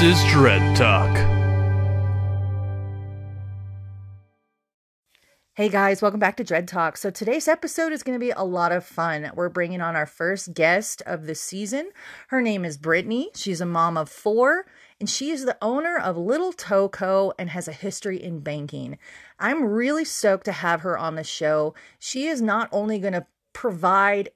This is DredTok. Hey guys, welcome back to DredTok. So today's episode is going to be a lot of fun. We're bringing on our first guest of the season. Her name is Britnee. She's a mom of four, and she is the owner of Little Toe Co. and has a history in banking. I'm really stoked to have her on the show. She is not only going to provide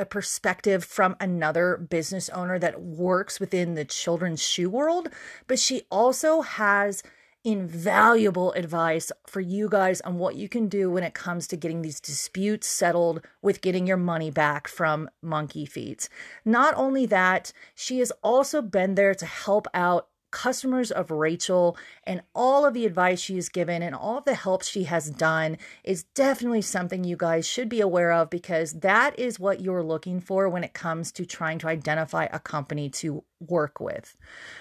a perspective from another business owner that works within the children's shoe world, but she also has invaluable advice for you guys on what you can do when it comes to getting these disputes settled with getting your money back from Monkey Feet. Not only that, she has also been there to help out customers of Rachel and all of the advice she has given and all of the help she has done is definitely something you guys should be aware of because that is what you're looking for when it comes to trying to identify a company to work with.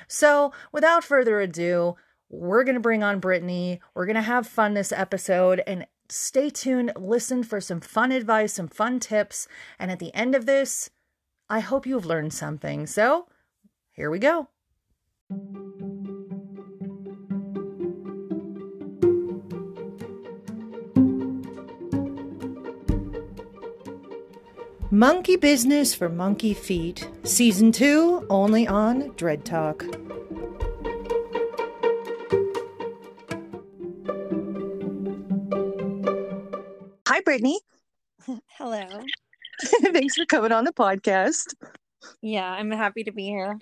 So, without further ado, we're going to bring on Britnee. We're going to have fun this episode and stay tuned. Listen for some fun advice, some fun tips. And at the end of this, I hope you've learned something. So here we go. Monkey Business for Monkey Feet, Season 2, only on DredTok. Hi, Britnee. Hello. Thanks for coming on the podcast. Yeah, I'm happy to be here.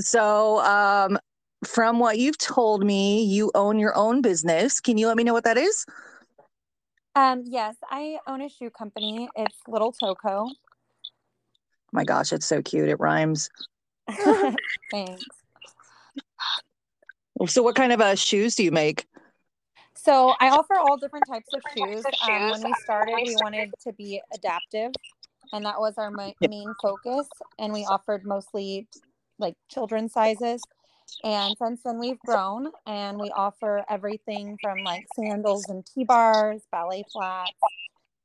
So, um, from what you've told me, you own your own business. Can you let me know what that is? Um, yes, I own a shoe company. It's Little Toe Co. Oh my gosh, it's so cute. It rhymes. Thanks. So, what kind of uh, shoes do you make? So I offer all different types of shoes. Um, when we started, we wanted to be adaptive, and that was our ma- main focus. And we offered mostly like children's sizes. And since then, we've grown and we offer everything from like sandals and T bars, ballet flats,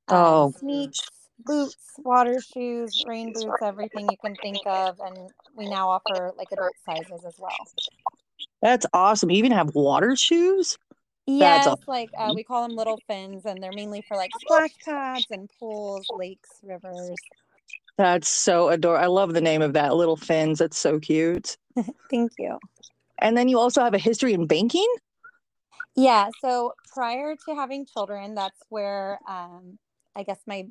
um, Oh. sneaks, boots, water shoes, rain boots, everything you can think of. And we now offer like adult sizes as well. That's awesome. You even have water shoes? Yes, That's like uh, we call them little fins, and they're mainly for like splash pads and pools, lakes, rivers. That's so adorable. I love the name of that, Little Fins. That's so cute. Thank you. And then you also have a history in banking? Yeah, so prior to having children, that's where um, I guess my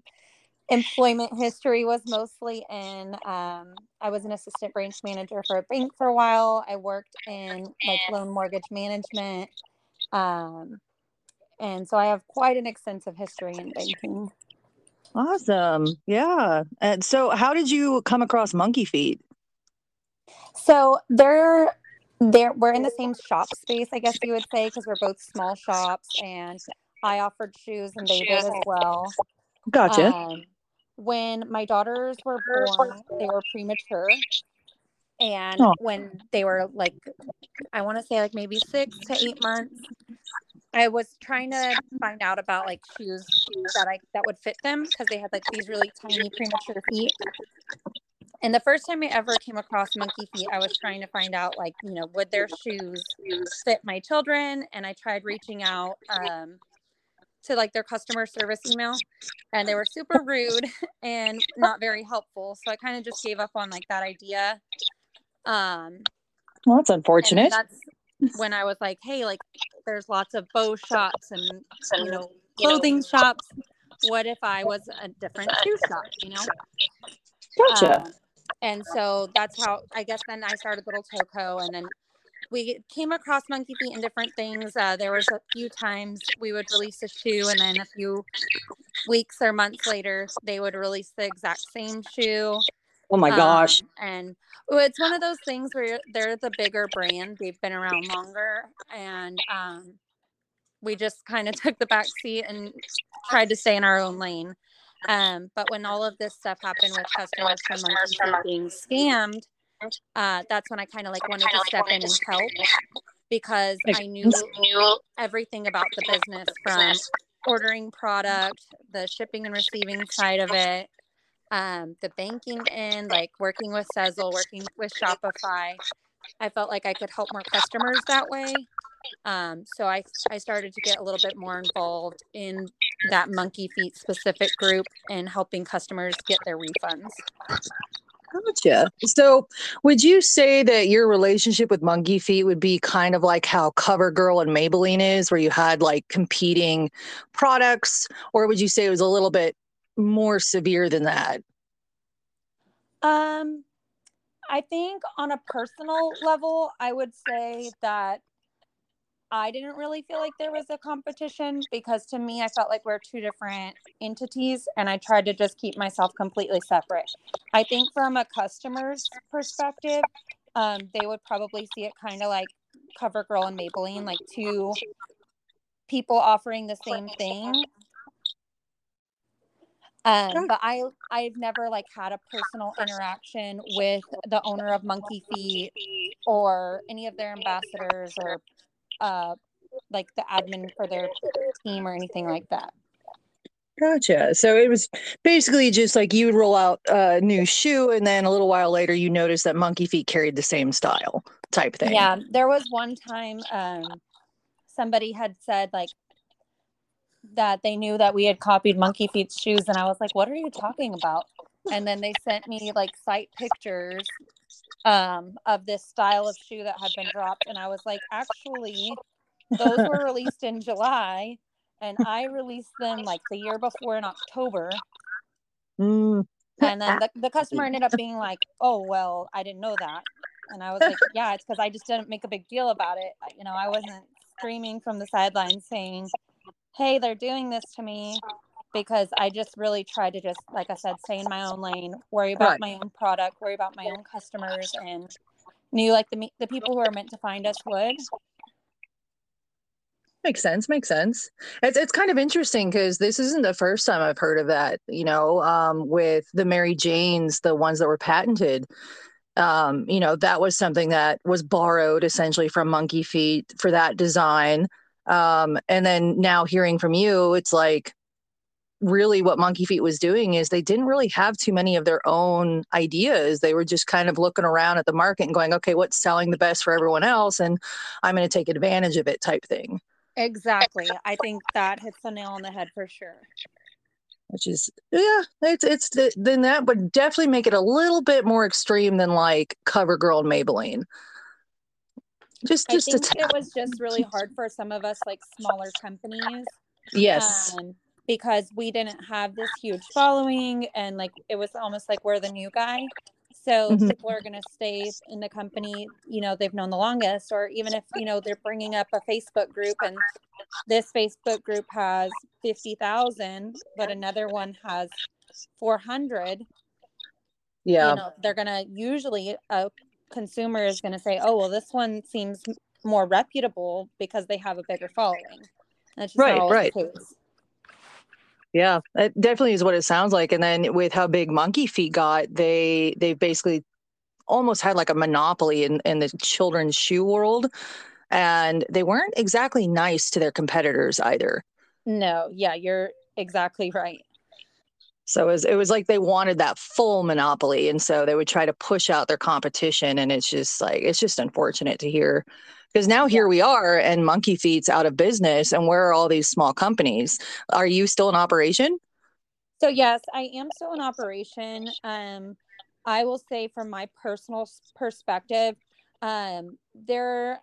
employment history was mostly in. Um, I was an assistant branch manager for a bank for a while. I worked in like loan mortgage management. Um, and so I have quite an extensive history in banking. Awesome. Yeah. And so, how did you come across Monkey Feet? So they're they're we're in the same shop space, I guess you would say, because we're both small shops, and I offered shoes and they did as well. Gotcha. Um, when my daughters were born, they were premature, and Oh. when they were like, I want to say like maybe six to eight months, I was trying to find out about like shoes that I that would fit them because they had like these really tiny premature feet. And the first time I ever came across monkey feet, I was trying to find out like, you know, would their shoes fit my children? And I tried reaching out um, to like their customer service email and they were super rude and not very helpful. So I kind of just gave up on like that idea. Um, well, that's unfortunate. that's when I was like, hey, like there's lots of bow shops and you know clothing shops. What if I was a different shoe shop? You know. Gotcha. Um, and so that's how I guess then I started Little Toe Co, and then we came across Monkey Feet in different things. Uh, there was a few times we would release a shoe, and then a few weeks or months later, they would release the exact same shoe. Oh my gosh. Um, and well, it's one of those things where they're the bigger brand. They've been around longer. And um, we just kind of took the back seat and tried to stay in our own lane. Um, but when all of this stuff happened with customers from Monkey being scammed, uh, that's when I kind of like wanted to step in and help because I knew everything about the business from ordering product, the shipping and receiving side of it, um, the banking end, like working with Sezzle, working with Shopify. I felt like I could help more customers that way. Um, so I I started to get a little bit more involved in that monkey feet specific group and helping customers get their refunds. Gotcha. So, would you say that your relationship with Monkey Feet would be kind of like how CoverGirl and Maybelline is, where you had like competing products, or would you say it was a little bit more severe than that? Um, I think on a personal level, I would say that I didn't really feel like there was a competition because to me, I felt like we're two different entities and I tried to just keep myself completely separate. I think from a customer's perspective, um, they would probably see it kind of like CoverGirl and Maybelline, like two people offering the same thing. Um, but I I've never like had a personal interaction with the owner of Monkey Feet or any of their ambassadors or uh, like the admin for their team or anything like that. Gotcha. So it was basically just like you would roll out a new shoe, and then a little while later, you notice that Monkey Feet carried the same style type thing. Yeah, there was one time um, somebody had said like that they knew that we had copied Monkey Feet's shoes, and I was like, "What are you talking about?" And then they sent me like site pictures um, of this style of shoe that had been dropped. And I was like, actually, those were released in July, and I released them like the year before in October. Mm. And then the, the customer ended up being like, oh, well, I didn't know that. And I was like, yeah, it's because I just didn't make a big deal about it. You know, I wasn't screaming from the sidelines saying, hey, they're doing this to me because I just really try to just, like I said, stay in my own lane, worry about right. my own product, worry about my own customers, and knew like the the people who are meant to find us would. Makes sense. Makes sense. It's it's kind of interesting because this isn't the first time I've heard of that. You know, um, with the Mary Janes, the ones that were patented. Um, you know, that was something that was borrowed essentially from Monkey Feet for that design. Um, and then now hearing from you, it's like really what Monkey Feet was doing is they didn't really have too many of their own ideas. They were just kind of looking around at the market and going, okay, what's selling the best for everyone else? And I'm going to take advantage of it type thing. Exactly. I think that hits the nail on the head for sure. Which is, yeah, it's, it's, the, then that would definitely make it a little bit more extreme than like CoverGirl and Maybelline. Just, just I think it was just really hard for some of us, like smaller companies. Yes. Um, because we didn't have this huge following and like it was almost like we're the new guy so mm-hmm. people are going to stay in the company you know they've known the longest or even if you know they're bringing up a facebook group and this facebook group has 50,000 but another one has 400 yeah you know, they're going to usually a consumer is going to say oh well this one seems more reputable because they have a bigger following that's right right yeah, it definitely is what it sounds like. And then with how big Monkey Feet got, they they basically almost had like a monopoly in, in the children's shoe world. And they weren't exactly nice to their competitors either. No, yeah, you're exactly right. So it was, it was like they wanted that full monopoly. And so they would try to push out their competition. And it's just like, it's just unfortunate to hear because now here we are and monkey feet's out of business and where are all these small companies are you still in operation so yes i am still in operation um i will say from my personal perspective um there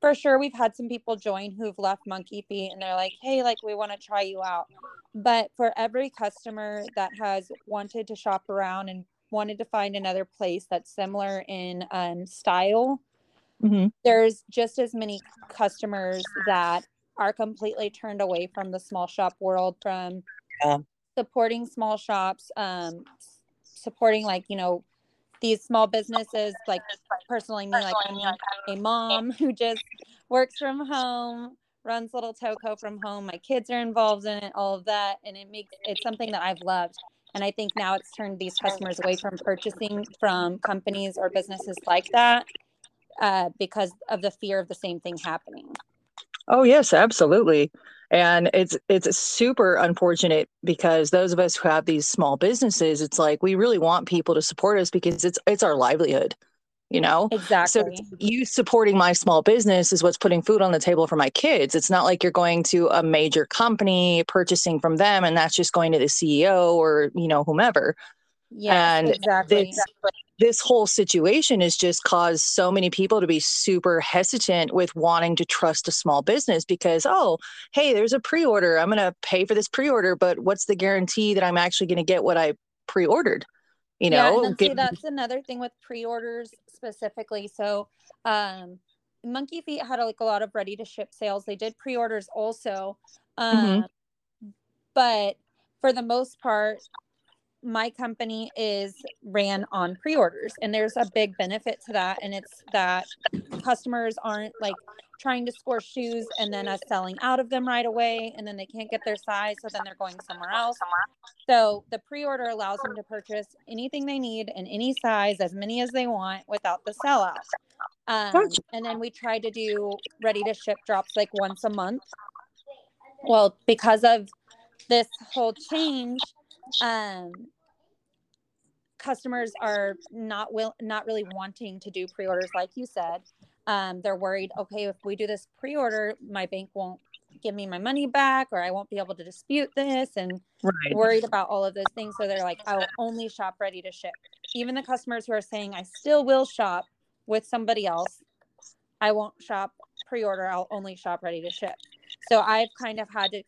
for sure we've had some people join who've left monkey feet and they're like hey like we want to try you out but for every customer that has wanted to shop around and wanted to find another place that's similar in um, style mm-hmm. there's just as many customers that are completely turned away from the small shop world from yeah. supporting small shops um, supporting like you know these small businesses like personally me like i'm a mom who just works from home runs little toe co from home my kids are involved in it all of that and it makes it's something that i've loved and i think now it's turned these customers away from purchasing from companies or businesses like that uh, because of the fear of the same thing happening. Oh yes, absolutely. And it's it's super unfortunate because those of us who have these small businesses, it's like we really want people to support us because it's it's our livelihood. you know? Exactly. So you supporting my small business is what's putting food on the table for my kids. It's not like you're going to a major company purchasing from them and that's just going to the CEO or, you know, whomever. Yeah, and exactly. This, this whole situation has just caused so many people to be super hesitant with wanting to trust a small business because, oh, hey, there's a pre order. I'm going to pay for this pre order, but what's the guarantee that I'm actually going to get what I pre ordered? You know, yeah, see, that's another thing with pre orders specifically. So, um, Monkey Feet had a, like a lot of ready to ship sales. They did pre orders also. Mm-hmm. Um, mm-hmm. But for the most part, my company is ran on pre-orders and there's a big benefit to that and it's that customers aren't like trying to score shoes and then us selling out of them right away and then they can't get their size so then they're going somewhere else. So the pre-order allows them to purchase anything they need in any size as many as they want without the sellout. Um, and then we try to do ready to ship drops like once a month. Well because of this whole change um, customers are not will not really wanting to do pre-orders like you said. Um, they're worried okay if we do this pre-order my bank won't give me my money back or i won't be able to dispute this and right. worried about all of those things. So they're like i'll only shop ready to ship. Even the customers who are saying i still will shop with somebody else i won't shop pre-order i'll only shop ready to ship. So i've kind of had to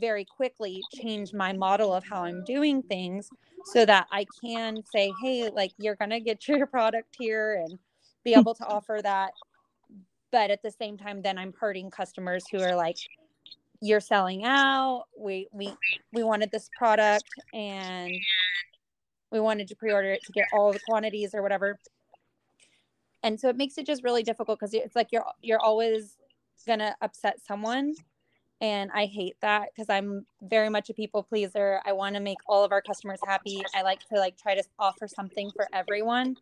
very quickly change my model of how I'm doing things so that I can say, hey, like you're going to get your product here and be hmm. able to offer that. But at the same time, then I'm hurting customers who are like, you're selling out. We, we, we wanted this product and we wanted to pre-order it to get all the quantities or whatever. And so it makes it just really difficult because it's like you're, you're always to upset someone and I hate that because I'm very much a people pleaser. I want to make all of our customers happy. I like to like try to offer something for everyone.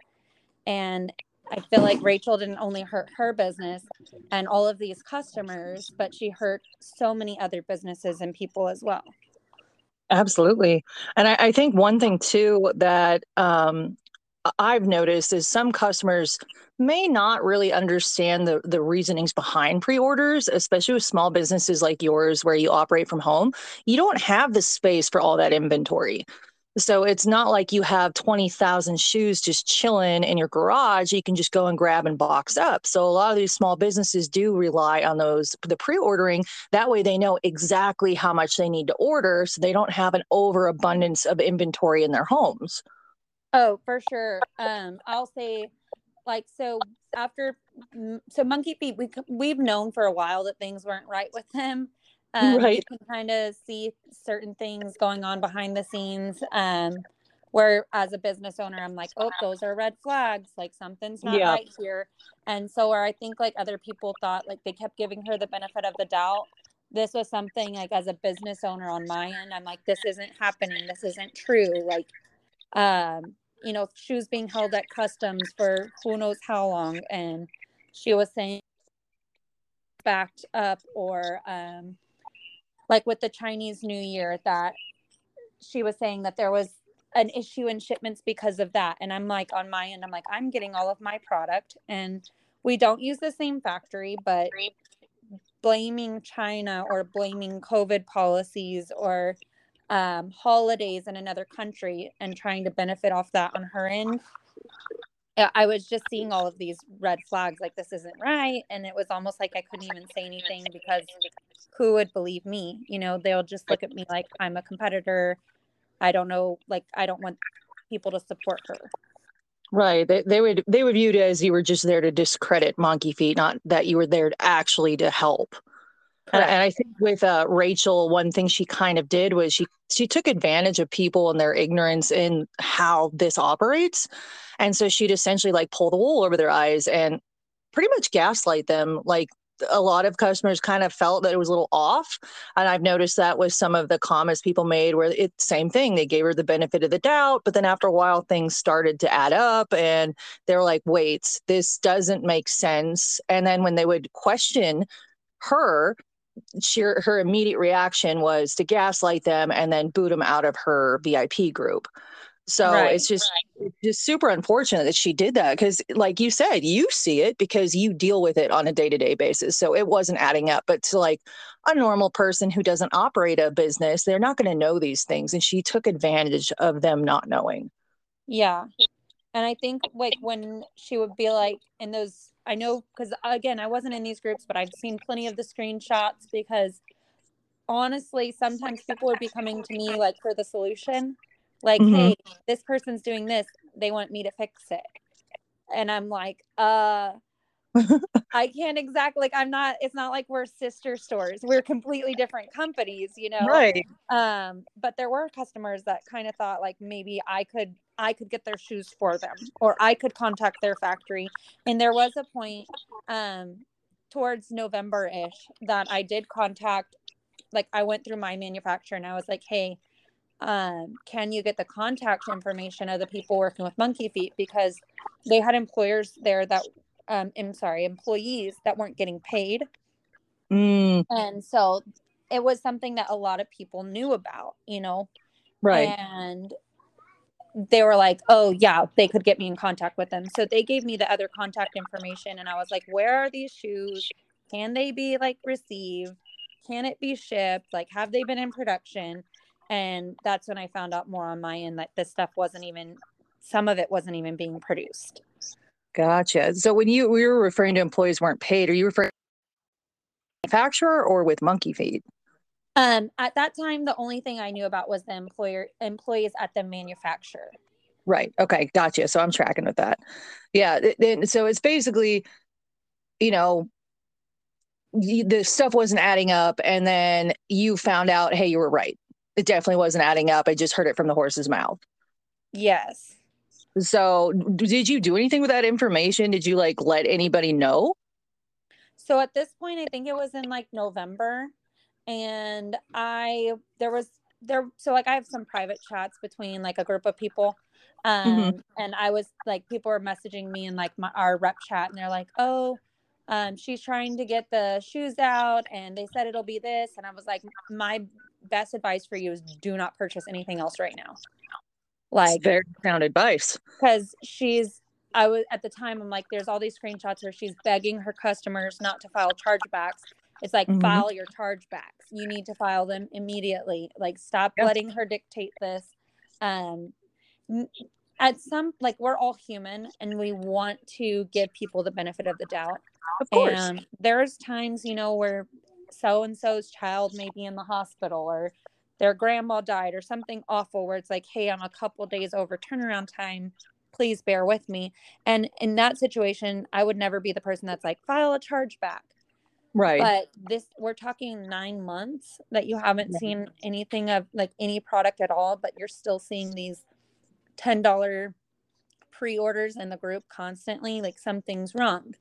And I feel like Rachel didn't only hurt her business and all of these customers, but she hurt so many other businesses and people as well. Absolutely. And I, I think one thing too that um, I've noticed is some customers may not really understand the, the reasonings behind pre-orders, especially with small businesses like yours where you operate from home. You don't have the space for all that inventory. So it's not like you have 20,000 shoes just chilling in your garage. You can just go and grab and box up. So a lot of these small businesses do rely on those, the pre ordering. That way they know exactly how much they need to order so they don't have an overabundance of inventory in their homes. Oh, for sure. Um, I'll say, like, so after, so Monkey Feet, we we've known for a while that things weren't right with him. Um, right. You can kind of see certain things going on behind the scenes. Um, where as a business owner, I'm like, oh, those are red flags. Like something's not yeah. right here. And so, where I think like other people thought, like they kept giving her the benefit of the doubt. This was something like as a business owner on my end, I'm like, this isn't happening. This isn't true. Like, um, you know, shoes being held at customs for who knows how long. And she was saying backed up or um, like with the Chinese New Year that she was saying that there was an issue in shipments because of that. And I'm like, on my end, I'm like, I'm getting all of my product and we don't use the same factory, but blaming China or blaming COVID policies or um, holidays in another country and trying to benefit off that on her end. I was just seeing all of these red flags, like this isn't right. And it was almost like I couldn't even say anything because who would believe me? You know, they'll just look at me like I'm a competitor. I don't know, like I don't want people to support her. Right. They, they would they would view it as you were just there to discredit Monkey Feet, not that you were there to actually to help. And, and, I think with uh, Rachel, one thing she kind of did was she she took advantage of people and their ignorance in how this operates, and so she'd essentially like pull the wool over their eyes and pretty much gaslight them. Like a lot of customers kind of felt that it was a little off, and I've noticed that with some of the comments people made, where it's same thing. They gave her the benefit of the doubt, but then after a while, things started to add up, and they're like, "Wait, this doesn't make sense." And then when they would question her she, her immediate reaction was to gaslight them and then boot them out of her VIP group. So Right, it's just it's just super unfortunate that she did that because, like you said, you see it because you deal with it on a day to day basis. So it wasn't adding up. But to like a normal person who doesn't operate a business, they're not going to know these things. And she took advantage of them not knowing. Yeah. And I think like when she would be like in those, I know because again, I wasn't in these groups, but I've seen plenty of the screenshots because honestly, sometimes people would be coming to me like for the solution. Like, Mhm. hey, this person's doing this. They want me to fix it. And I'm like, uh, I can't exactly like I'm not it's not like we're sister stores. We're completely different companies, you know Right. um but there were customers that kind of thought like maybe i could i could get their shoes for them or i could contact their factory and there was a point um towards november-ish that i did contact like i went through my manufacturer and i was like hey um, can you get the contact information of the people working with monkey feet because they had employers there that um, i'm sorry employees that weren't getting paid Mm, and so it was something that a lot of people knew about, you know, right. and they were like, oh, yeah, they could get me in contact with them. So they gave me the other contact information. And I was like, where are these shoes? Can they be like received? Can it be shipped? Like, have they been in production? And that's when I found out more on my end that this stuff wasn't even, some of it wasn't even being produced. Gotcha. So when you we were referring to employees weren't paid, are you referring to manufacturer or with monkey feet? Um, at that time, the only thing I knew about was the employer employees at the manufacturer. Right. Okay. Gotcha. So I'm tracking with that. Yeah. Then so it's basically, you know, the stuff wasn't adding up, and then you found out, hey, you were right. It definitely wasn't adding up. I just heard it from the horse's mouth. Yes. So did you do anything with that information? Did you like let anybody know? So at this point, I think it was in like November, and I there was there so like I have some private chats between like a group of people, um, Mhm. and I was like people were messaging me in like my our rep chat, and they're like, oh. Um, she's trying to get the shoes out and they said it'll be this and i was like my best advice for you is do not purchase anything else right now like It's very sound advice. because she's I was at the time I'm like there's all these screenshots where she's begging her customers not to file chargebacks. It's like Mhm. file your chargebacks. You need to file them immediately. Like stop Yeah. letting her dictate this. Um at some like we're all human and we want to give people the benefit of the doubt. Of course. And there's times, you know, where so and so's child may be in the hospital or their grandma died or something awful where it's like, hey, I'm a couple days over turnaround time. Please bear with me. And in that situation, I would never be the person that's like, file a charge back. right. But this, we're talking nine months that you haven't seen anything of like any product at all, but you're still seeing these $10 pre orders in the group constantly. Like something's wrong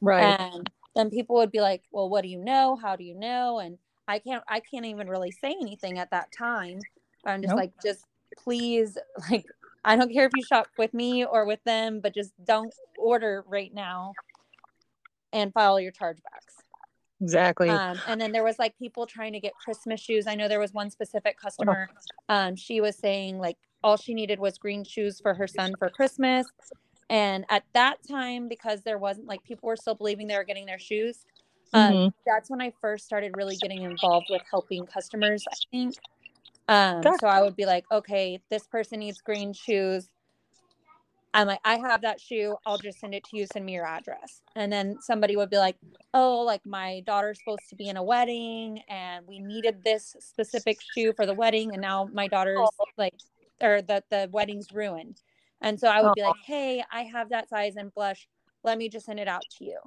right. and then people would be like well what do you know how do you know and i can't i can't even really say anything at that time i'm just Nope. like just please like i don't care if you shop with me or with them but just don't order right now and file your chargebacks exactly. um, and then there was like people trying to get christmas shoes i know there was one specific customer um, she was saying like all she needed was green shoes for her son for christmas and at that time because there wasn't like people were still believing they were getting their shoes um, Mhm. that's when i first started really getting involved with helping customers i think. Um, Gotcha. so i would be like okay this person needs green shoes. I'm like i have that shoe. I'll just send it to you. Send me your address. And then somebody would be like oh like my daughter's supposed to be in a wedding and we needed this specific shoe for the wedding and now my daughter's like or the the wedding's ruined. And so i would be like hey i have that size and blush. Let me just send it out to you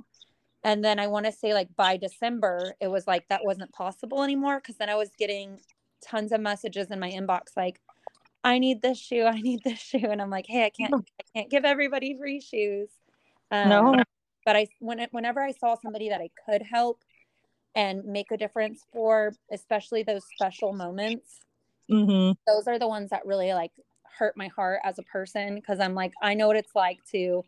and then i want to say like by december it was like that wasn't possible anymore because then i was getting tons of messages in my inbox like i need this shoe i need this shoe and i'm like hey i can't i can't give everybody free shoes. Um, No. but i when it, whenever i saw somebody that i could help and make a difference for especially those special moments hmm those are the ones that really like hurt my heart as a person because I'm like, I know what it's like to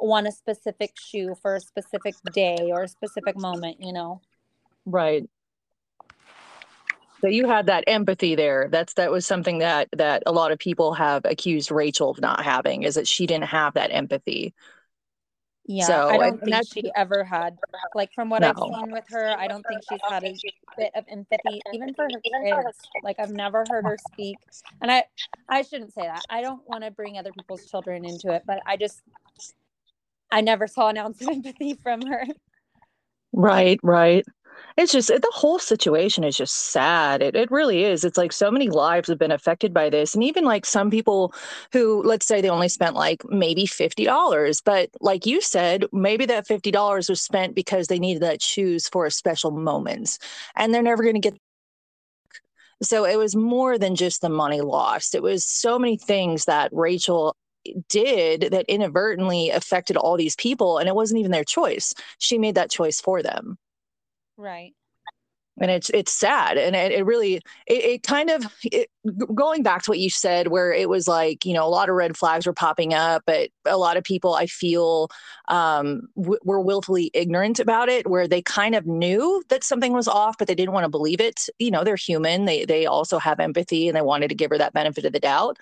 want a specific shoe for a specific day or a specific moment, you know? Right. So you had that empathy there. That's that was something that that a lot of people have accused Rachel of not having is that she didn't have that empathy. Yeah, so, I don't think she ever had like from what no. I've seen with her, I don't think she's had a bit of empathy even for her kids. Like I've never heard her speak. And I I shouldn't say that. I don't want to bring other people's children into it, but I just I never saw an ounce of empathy from her. Right, right it's just the whole situation is just sad. It, it really is. It's like so many lives have been affected by this. And even like some people who, let's say they only spent like maybe $50, but like you said, maybe that $50 was spent because they needed that shoes for a special moment and they're never going to get so it was more than just the money lost. It was so many things that Rachel did that inadvertently affected all these people and it wasn't even their choice. She made that choice for them. Right. And it's it's sad, and it, it really it, it kind of it, going back to what you said, where it was like you know a lot of red flags were popping up, but a lot of people I feel um, w- were willfully ignorant about it, where they kind of knew that something was off, but they didn't want to believe it. You know, they're human; they they also have empathy, and they wanted to give her that benefit of the doubt.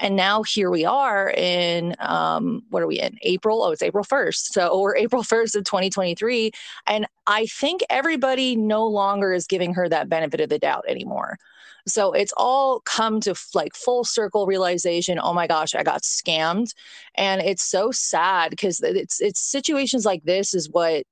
And now here we are in um, what are we in April? Oh, it's April 1st. So we're April 1st of 2023. And I think everybody no longer is giving her that benefit of the doubt anymore. So it's all come to like full circle realization. Oh my gosh, I got scammed. And it's so sad because it's it's situations like this is what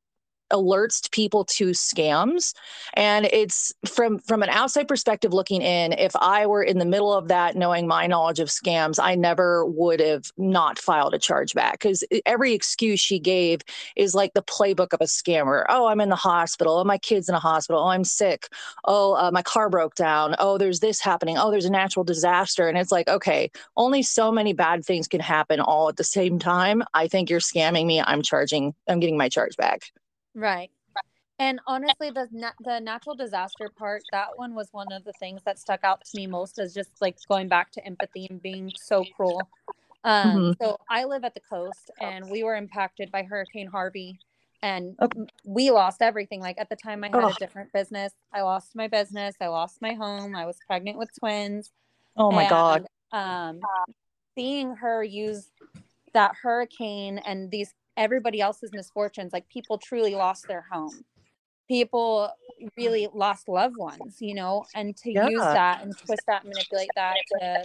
alerts people to scams. And it's from from an outside perspective looking in if i were in the middle of that knowing my knowledge of scams i never would have not filed a chargeback because every excuse she gave is like the playbook of a scammer. Oh i'm in the hospital. Oh my kid's in a hospital. Oh i'm sick. Oh uh, my car broke down. Oh there's this happening. Oh there's a natural disaster. And it's like okay only so many bad things can happen all at the same time. I think you're scamming me. I'm charging i'm getting my charge back Right. And honestly, the the natural disaster part, that one was one of the things that stuck out to me most is just like going back to empathy and being so cruel. Um, mm-hmm. So I live at the coast, and we were impacted by Hurricane Harvey, and okay. we lost everything. Like at the time, I had oh. a different business. I lost my business. I lost my home. I was pregnant with twins. Oh my and, god! Um, seeing her use that hurricane and these everybody else's misfortunes like people truly lost their home. People really lost loved ones you know and to yeah. use that and twist that manipulate that to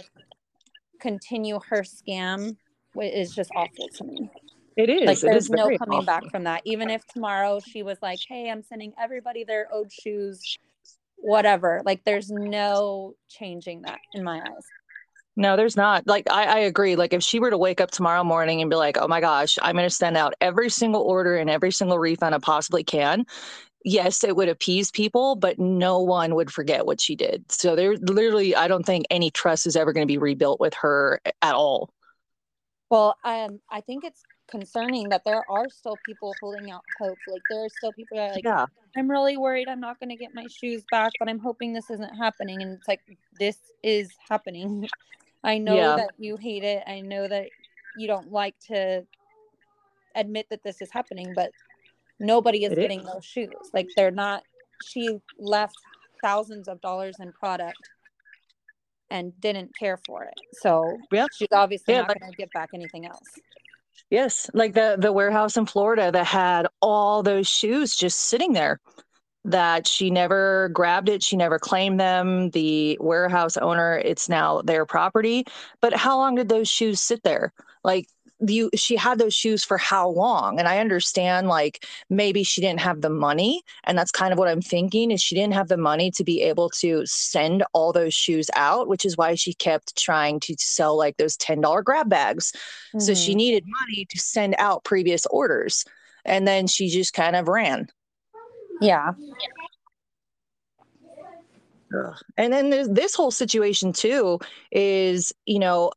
continue her scam is just awful to me. It is. Like there's is no coming awful. back from that. Even if tomorrow she was like hey i'm sending everybody their owed shoes whatever. Like there's no changing that in my eyes no, there's not. Like I, I agree. Like if she were to wake up tomorrow morning and be like, "Oh my gosh, I'm going to send out every single order and every single refund I possibly can," yes, it would appease people, but no one would forget what she did. So there, literally, I don't think any trust is ever going to be rebuilt with her at all. Well, um, I think it's concerning that there are still people holding out hope. Like there are still people that are like, yeah. I'm really worried I'm not going to get my shoes back, but I'm hoping this isn't happening. And it's like, this is happening. I know yeah. that you hate it. I know that you don't like to admit that this is happening, but nobody is it getting is. those shoes. Like they're not. She left thousands of dollars in product and didn't care for it. So yeah. she's obviously yeah, not going to get back anything else. Yes, like the the warehouse in Florida that had all those shoes just sitting there that she never grabbed it, she never claimed them. The warehouse owner, it's now their property. But how long did those shoes sit there? Like you she had those shoes for how long and i understand like maybe she didn't have the money and that's kind of what i'm thinking is she didn't have the money to be able to send all those shoes out which is why she kept trying to sell like those $10 grab bags mm-hmm. so she mm-hmm. needed money to send out previous orders and then she just kind of ran yeah. And then this whole situation too is, you know,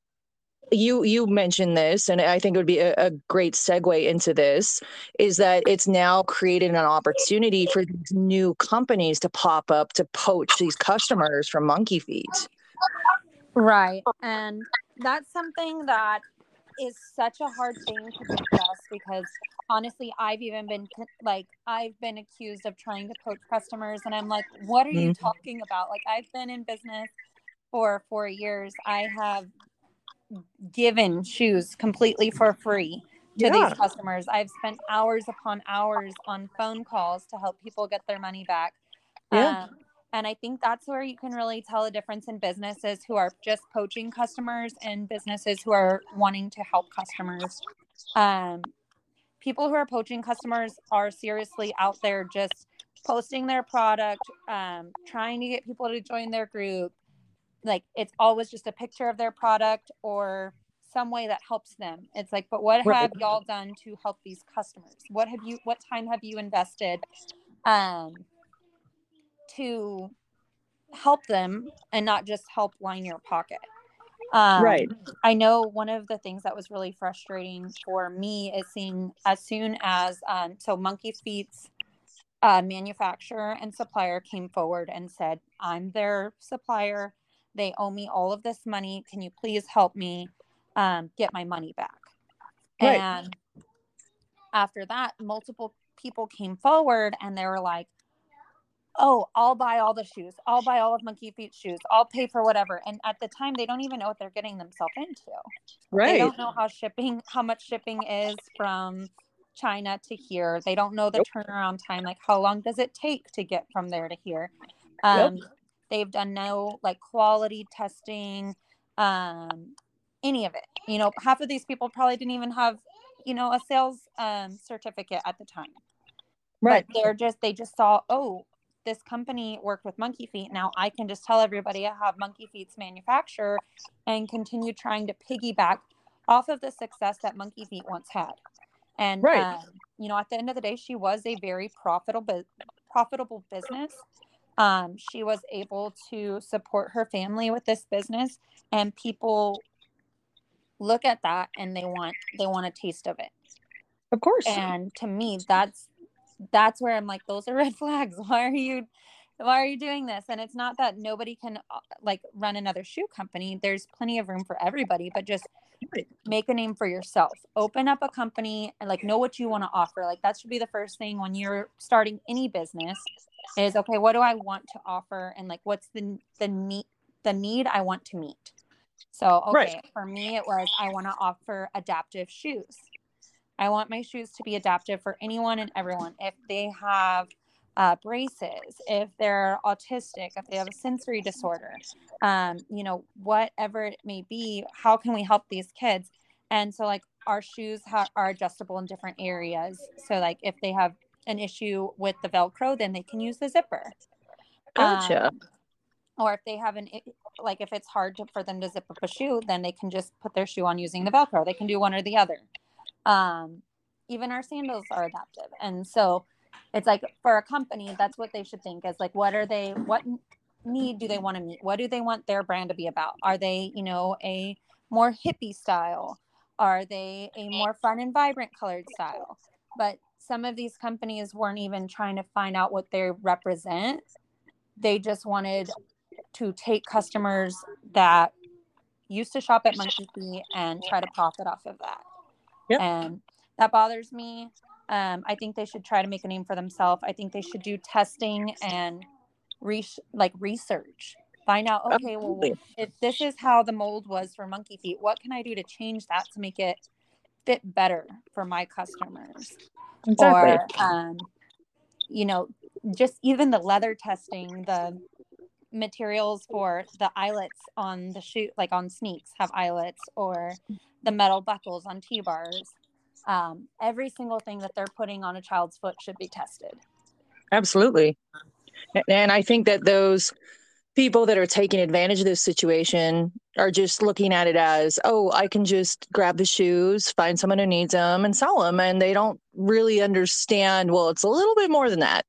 you you mentioned this, and I think it would be a, a, great segue into this, is that it's now created an opportunity for these new companies to pop up to poach these customers from monkey feet. Right, and that's something that is such a hard thing to discuss because honestly, I've even been like, I've been accused of trying to poach customers. And I'm like, what are you mm-hmm. talking about? Like, I've been in business for four years. I have given shoes completely for free to yeah. these customers. I've spent hours upon hours on phone calls to help people get their money back. Yeah. Um, and I think that's where you can really tell a difference in businesses who are just poaching customers and businesses who are wanting to help customers. Um, people who are poaching customers are seriously out there just posting their product, um, trying to get people to join their group. Like it's always just a picture of their product or some way that helps them. It's like, but what have y'all done to help these customers? What have you, what time have you invested um, to help them and not just help line your pocket? Um, right. I know one of the things that was really frustrating for me is seeing as soon as um, so Monkey Feet's uh, manufacturer and supplier came forward and said, "I'm their supplier. They owe me all of this money. Can you please help me um, get my money back?" Right. And after that, multiple people came forward and they were like, oh, I'll buy all the shoes. I'll buy all of Monkey Feet shoes. I'll pay for whatever. And at the time, they don't even know what they're getting themselves into. Right. They don't know how shipping, how much shipping is from China to here. They don't know the yep. turnaround time. Like, how long does it take to get from there to here? Um, yep. They've done no like quality testing, um, any of it. You know, half of these people probably didn't even have, you know, a sales um, certificate at the time. Right. But they're just, they just saw, oh, this company worked with Monkey Feet. Now I can just tell everybody I have Monkey Feet's manufacturer and continue trying to piggyback off of the success that Monkey Feet once had. And right. Um, you know, at the end of the day, she was a very profitable profitable business. Um, she was able to support her family with this business, and people look at that and they want they want a taste of it. Of course. And to me, that's that's where I'm like, those are red flags. Why are you, why are you doing this? And it's not that nobody can uh, like run another shoe company. There's plenty of room for everybody, but just make a name for yourself. Open up a company and like know what you want to offer. Like that should be the first thing when you're starting any business is okay, what do I want to offer? And like, what's the, the need, the need I want to meet? So, okay, right. for me, it was I want to offer adaptive shoes. I want my shoes to be adaptive for anyone and everyone. If they have uh, braces, if they're autistic, if they have a sensory disorder, um, you know, whatever it may be, how can we help these kids? And so, like, our shoes ha- are adjustable in different areas. So, like, if they have an issue with the Velcro, then they can use the zipper. Gotcha. Um, or if they have an like if it's hard to, for them to zip up a shoe then they can just put their shoe on using the velcro they can do one or the other um, even our sandals are adaptive. And so it's like for a company that's what they should think is like what are they what need do they want to meet? What do they want their brand to be about? Are they you know a more hippie style? Are they a more fun and vibrant colored style? But some of these companies weren't even trying to find out what they represent. They just wanted to take customers that used to shop at monkey and try to profit off of that Yep. And that bothers me. Um, I think they should try to make a name for themselves. I think they should do testing and re- like research. Find out, okay, Absolutely. well, if this is how the mold was for monkey feet, what can I do to change that to make it fit better for my customers? Exactly. Or, um, you know, just even the leather testing, the materials for the eyelets on the shoe, like on sneaks, have eyelets, or the metal buckles on T bars. Um, every single thing that they're putting on a child's foot should be tested. Absolutely. And I think that those people that are taking advantage of this situation are just looking at it as, oh, I can just grab the shoes, find someone who needs them, and sell them. And they don't really understand, well, it's a little bit more than that.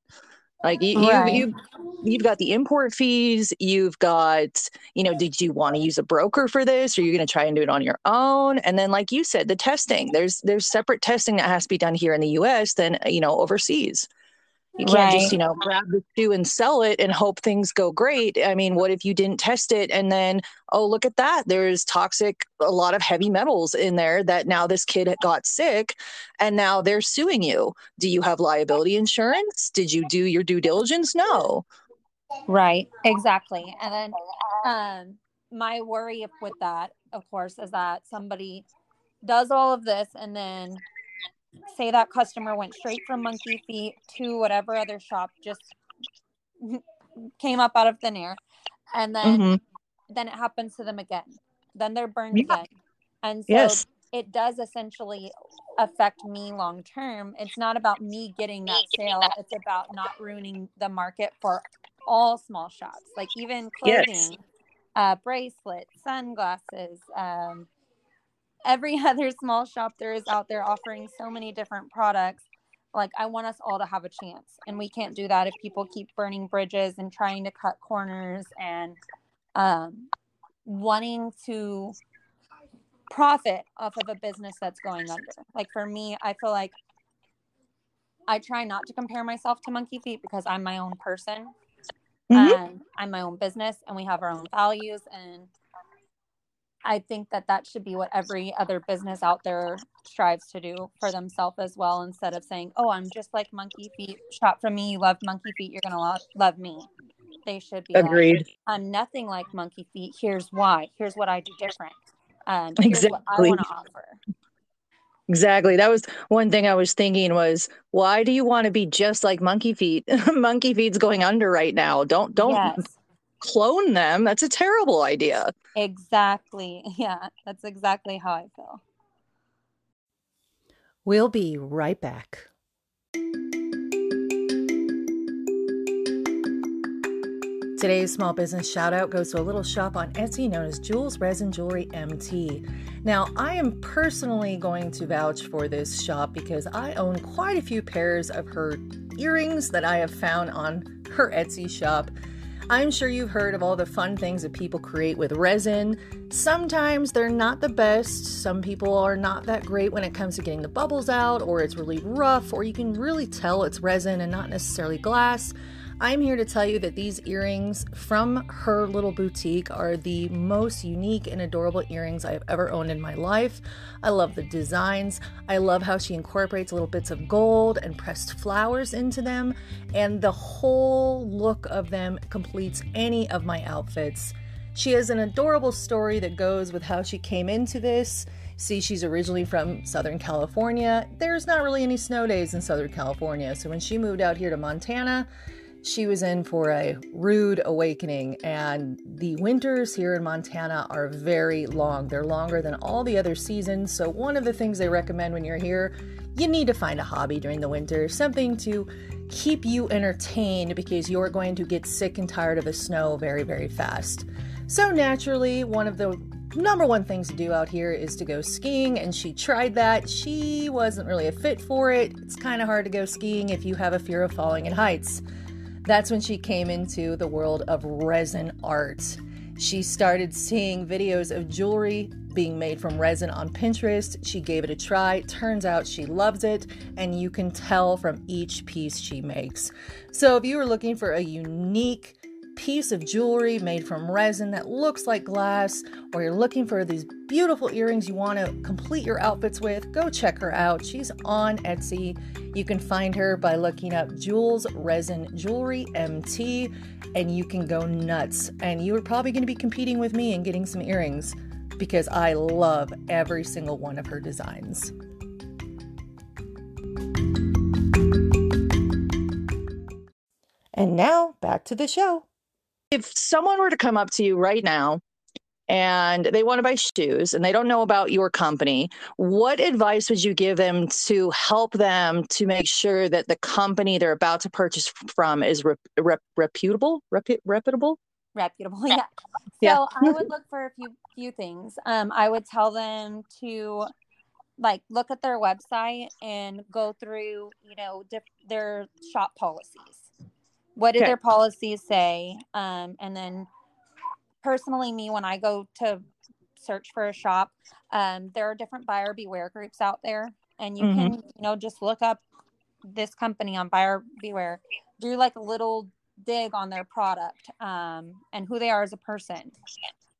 Like you, right. you, you, you've got the import fees. You've got, you know, did you want to use a broker for this? Or you're you going to try and do it on your own? And then, like you said, the testing. There's there's separate testing that has to be done here in the U.S. than you know overseas. You can't right. just, you know, grab the shoe and sell it and hope things go great. I mean, what if you didn't test it and then, oh, look at that. There's toxic, a lot of heavy metals in there that now this kid got sick and now they're suing you. Do you have liability insurance? Did you do your due diligence? No. Right. Exactly. And then um my worry with that, of course, is that somebody does all of this and then say that customer went straight from monkey feet to whatever other shop just came up out of thin air and then mm-hmm. then it happens to them again then they're burned yeah. again and so yes. it does essentially affect me long term it's not about me getting that sale it's about not ruining the market for all small shops like even clothing yes. uh, bracelets sunglasses um, every other small shop there is out there offering so many different products like i want us all to have a chance and we can't do that if people keep burning bridges and trying to cut corners and um, wanting to profit off of a business that's going under like for me i feel like i try not to compare myself to monkey feet because i'm my own person mm-hmm. and i'm my own business and we have our own values and I think that that should be what every other business out there strives to do for themselves as well. Instead of saying, "Oh, I'm just like Monkey Feet. Shop from me. You love Monkey Feet. You're gonna love, love me." They should be agreed. Like, I'm nothing like Monkey Feet. Here's why. Here's what I do different. Um, exactly. I want to offer. Exactly. That was one thing I was thinking was why do you want to be just like Monkey Feet? monkey Feet's going under right now. Don't don't yes clone them. That's a terrible idea. Exactly. Yeah, that's exactly how I feel. We'll be right back. Today's small business shout out goes to a little shop on Etsy known as Jules Resin Jewelry MT. Now, I am personally going to vouch for this shop because I own quite a few pairs of her earrings that I have found on her Etsy shop. I'm sure you've heard of all the fun things that people create with resin. Sometimes they're not the best. Some people are not that great when it comes to getting the bubbles out, or it's really rough, or you can really tell it's resin and not necessarily glass. I'm here to tell you that these earrings from her little boutique are the most unique and adorable earrings I've ever owned in my life. I love the designs. I love how she incorporates little bits of gold and pressed flowers into them, and the whole look of them completes any of my outfits. She has an adorable story that goes with how she came into this. See, she's originally from Southern California. There's not really any snow days in Southern California, so when she moved out here to Montana, she was in for a rude awakening, and the winters here in Montana are very long. They're longer than all the other seasons. So, one of the things they recommend when you're here, you need to find a hobby during the winter, something to keep you entertained because you're going to get sick and tired of the snow very, very fast. So, naturally, one of the number one things to do out here is to go skiing, and she tried that. She wasn't really a fit for it. It's kind of hard to go skiing if you have a fear of falling in heights. That's when she came into the world of resin art. She started seeing videos of jewelry being made from resin on Pinterest. She gave it a try. Turns out she loves it, and you can tell from each piece she makes. So, if you are looking for a unique piece of jewelry made from resin that looks like glass, or you're looking for these beautiful earrings you want to complete your outfits with, go check her out. She's on Etsy. You can find her by looking up Jules Resin Jewelry MT, and you can go nuts. And you are probably going to be competing with me and getting some earrings because I love every single one of her designs. And now back to the show if someone were to come up to you right now and they want to buy shoes and they don't know about your company, what advice would you give them to help them to make sure that the company they're about to purchase from is rep- rep- reputable, Repu- reputable? Reputable, yeah. yeah. So I would look for a few few things. Um, I would tell them to like look at their website and go through, you know, diff- their shop policies what did okay. their policies say um, and then personally me when i go to search for a shop um, there are different buyer beware groups out there and you mm-hmm. can you know just look up this company on buyer beware do like a little dig on their product um, and who they are as a person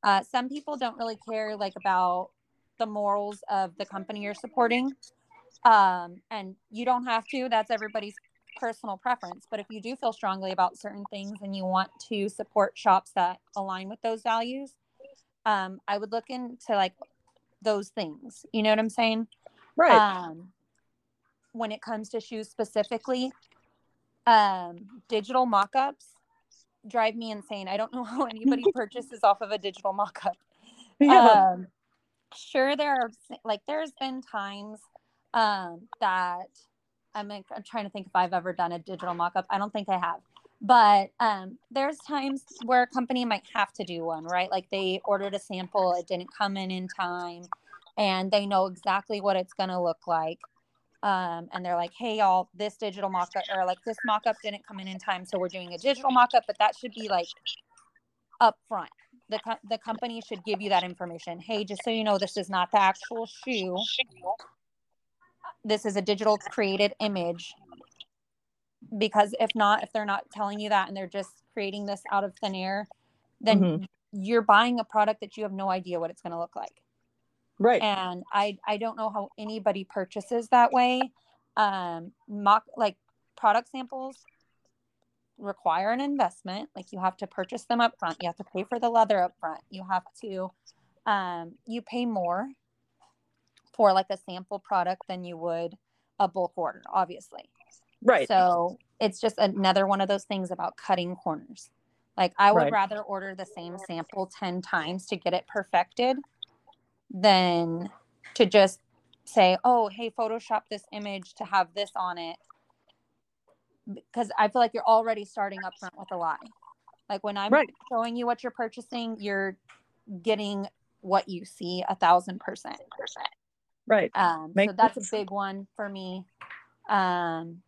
uh, some people don't really care like about the morals of the company you're supporting um, and you don't have to that's everybody's personal preference but if you do feel strongly about certain things and you want to support shops that align with those values um, i would look into like those things you know what i'm saying? Right. Um, when it comes to shoes specifically um, digital mock-ups drive me insane. I don't know how anybody purchases off of a digital mock-up. Yeah. um, sure there are like there's been times um, that I'm, I'm trying to think if I've ever done a digital mock-up. I don't think I have. But um, there's times where a company might have to do one, right? Like they ordered a sample, it didn't come in in time, and they know exactly what it's going to look like. Um, and they're like, "Hey, y'all, this digital mock-up or like this mock-up didn't come in in time, so we're doing a digital mock-up." But that should be like up front. The co- the company should give you that information. Hey, just so you know, this is not the actual shoe this is a digital created image. Because if not if they're not telling you that and they're just creating this out of thin air then mm-hmm. you're buying a product that you have no idea what it's going to look like. Right. And i i don't know how anybody purchases that way. Um mock like product samples require an investment. Like you have to purchase them up front you have to pay for the leather up front you have to um you pay more for like a sample product than you would a bulk order, obviously. Right. So it's just another one of those things about cutting corners. Like I would right. rather order the same sample 10 times to get it perfected than to just say, oh, hey, Photoshop this image to have this on it. Because I feel like you're already starting up front with a lie. Like when I'm right. showing you what you're purchasing, you're getting what you see a thousand percent. Right. Um, so that's a big one for me. Um,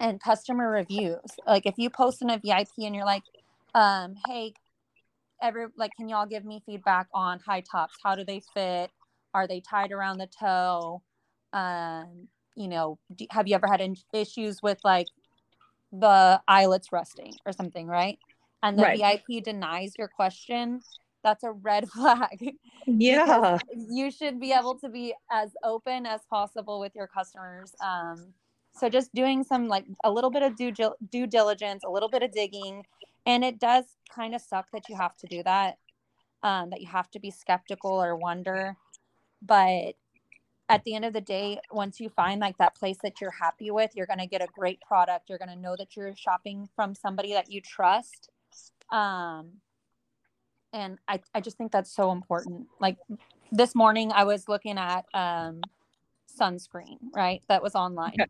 and customer reviews. Like if you post in a VIP and you're like, um, hey, every like, can y'all give me feedback on high tops? How do they fit? Are they tied around the toe? Um, you know, do, have you ever had in- issues with like the eyelets rusting or something, right? And the right. VIP denies your question that's a red flag. Yeah. you should be able to be as open as possible with your customers. Um, so just doing some like a little bit of due due diligence, a little bit of digging, and it does kind of suck that you have to do that. Um, that you have to be skeptical or wonder, but at the end of the day, once you find like that place that you're happy with, you're going to get a great product. You're going to know that you're shopping from somebody that you trust. Um, and I, I just think that's so important. Like this morning i was looking at um sunscreen right? That was online. Okay.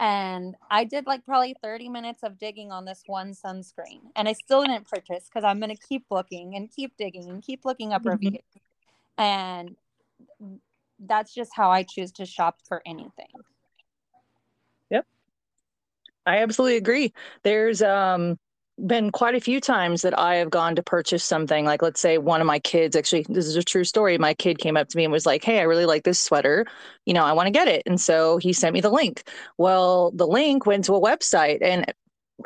and i did like probably 30 minutes of digging on this one sunscreen and i still didn't purchase because i'm going to keep looking and keep digging and keep looking up mm-hmm. reviews. And that's just how i choose to shop for anything. Yep. I absolutely agree. There's um been quite a few times that I have gone to purchase something. Like, let's say one of my kids, actually, this is a true story. My kid came up to me and was like, Hey, I really like this sweater. You know, I want to get it. And so he sent me the link. Well, the link went to a website, and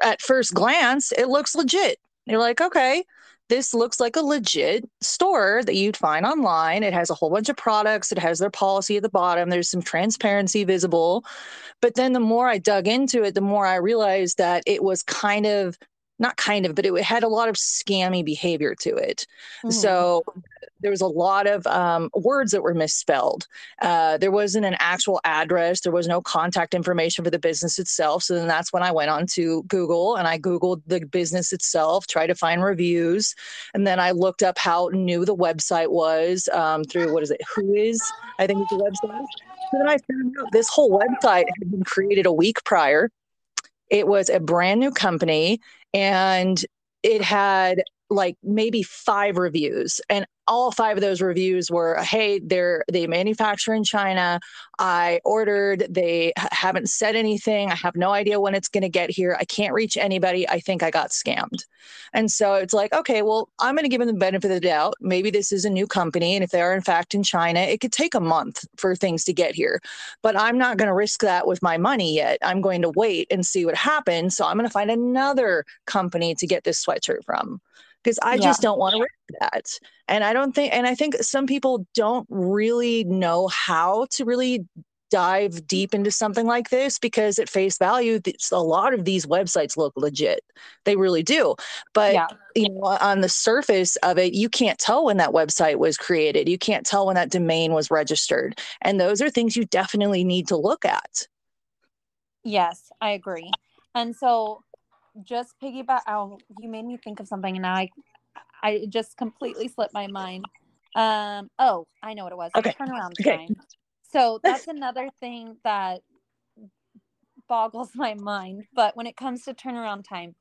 at first glance, it looks legit. You're like, okay, this looks like a legit store that you'd find online. It has a whole bunch of products, it has their policy at the bottom, there's some transparency visible. But then the more I dug into it, the more I realized that it was kind of not kind of, but it had a lot of scammy behavior to it. Mm-hmm. So there was a lot of um, words that were misspelled. Uh, there wasn't an actual address. There was no contact information for the business itself. So then that's when I went on to Google and I Googled the business itself, tried to find reviews. And then I looked up how new the website was um, through what is it? Who is, I think is the website. So then I found out this whole website had been created a week prior. It was a brand new company and it had like maybe five reviews. And all five of those reviews were, "Hey, they're they manufacture in China. I ordered. They haven't said anything. I have no idea when it's going to get here. I can't reach anybody. I think I got scammed." And so it's like, okay, well, I'm going to give them the benefit of the doubt. Maybe this is a new company, and if they are in fact in China, it could take a month for things to get here. But I'm not going to risk that with my money yet. I'm going to wait and see what happens. So I'm going to find another company to get this sweatshirt from because I yeah. just don't want to risk that. And I don't think, and I think some people don't really know how to really dive deep into something like this because at face value a lot of these websites look legit. They really do. But yeah. you know on the surface of it you can't tell when that website was created. You can't tell when that domain was registered. And those are things you definitely need to look at. Yes i agree. And so just piggyback oh you made me think of something and i i just completely slipped my mind. Um oh i know what it was. Okay. Turnaround okay. time. So that's another thing that boggles my mind but when it comes to turnaround time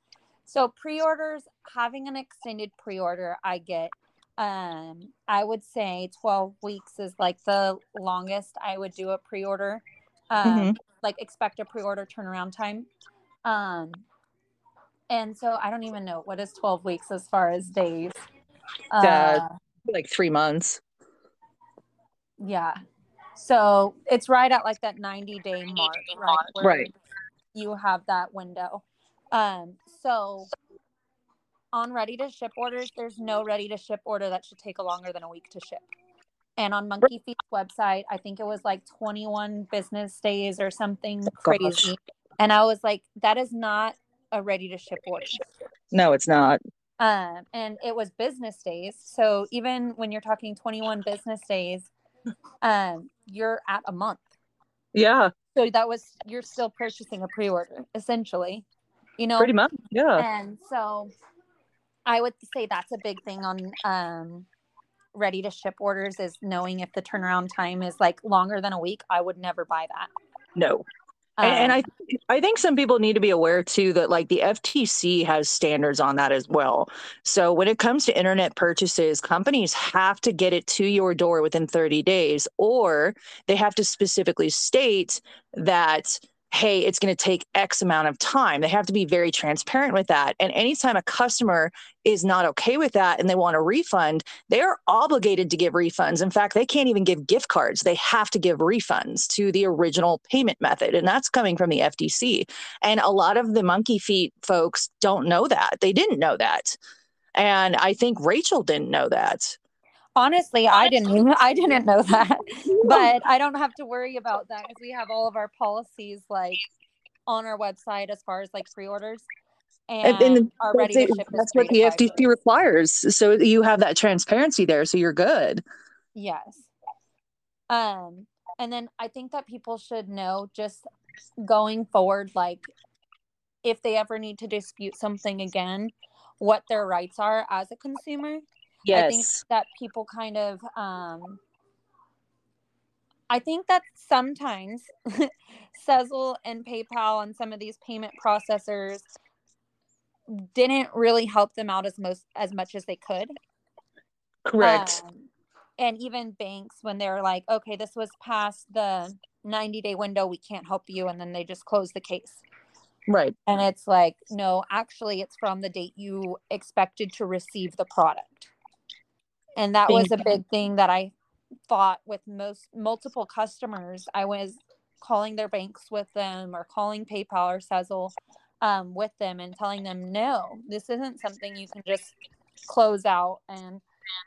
so pre-orders having an extended pre-order i get um i would say 12 weeks is like the longest i would do a pre-order um mm-hmm. like expect a pre-order turnaround time. Um and so I don't even know what is 12 weeks as far as days. Uh, like three months. Yeah. So it's right at like that 90 day mark, right? right. You have that window. Um, so on ready to ship orders, there's no ready to ship order that should take longer than a week to ship. And on Monkey Feet's website, I think it was like 21 business days or something oh, crazy. And I was like, that is not a ready to ship order. No, it's not. Um, and it was business days. So even when you're talking 21 business days, um, you're at a month. Yeah. So that was you're still purchasing a pre-order essentially. You know, pretty much. Yeah. And so I would say that's a big thing on um ready to ship orders is knowing if the turnaround time is like longer than a week. I would never buy that. No and, I, um, I think some people need to be aware too that like the FTC has standards on that as well. So when it comes to internet purchases, companies have to get it to your door within 30 days, or they have to specifically state that hey, it's going to take X amount of time. They have to be very transparent with that. And anytime a customer is not okay with that and they want a refund, they're obligated to give refunds. In fact, they can't even give gift cards. They have to give refunds to the original payment method. And that's coming from the FTC. And a lot of the monkey feet folks don't know that. They didn't know that. And I think Rachel didn't know that honestly i didn't even i didn't know that but i don't have to worry about that because we have all of our policies like on our website as far as like pre-orders and, and, and are ready to ship that's what the ftc requires so you have that transparency there so you're good. Yes. Um and then i think that people should know just going forward like if they ever need to dispute something again what their rights are as a consumer Yes. I think that people kind of um I think that sometimes Sezzle and PayPal and some of these payment processors didn't really help them out as most as much as they could. Correct. Um, and even banks when they're like, okay, this was past the 90 day window, we can't help you, and then they just close the case. Right. And it's like, no, actually, it's from the date you expected to receive the product and that was a big thing that i thought with most multiple customers i was calling their banks with them or calling paypal or sezzle um, with them and telling them no this isn't something you can just close out. And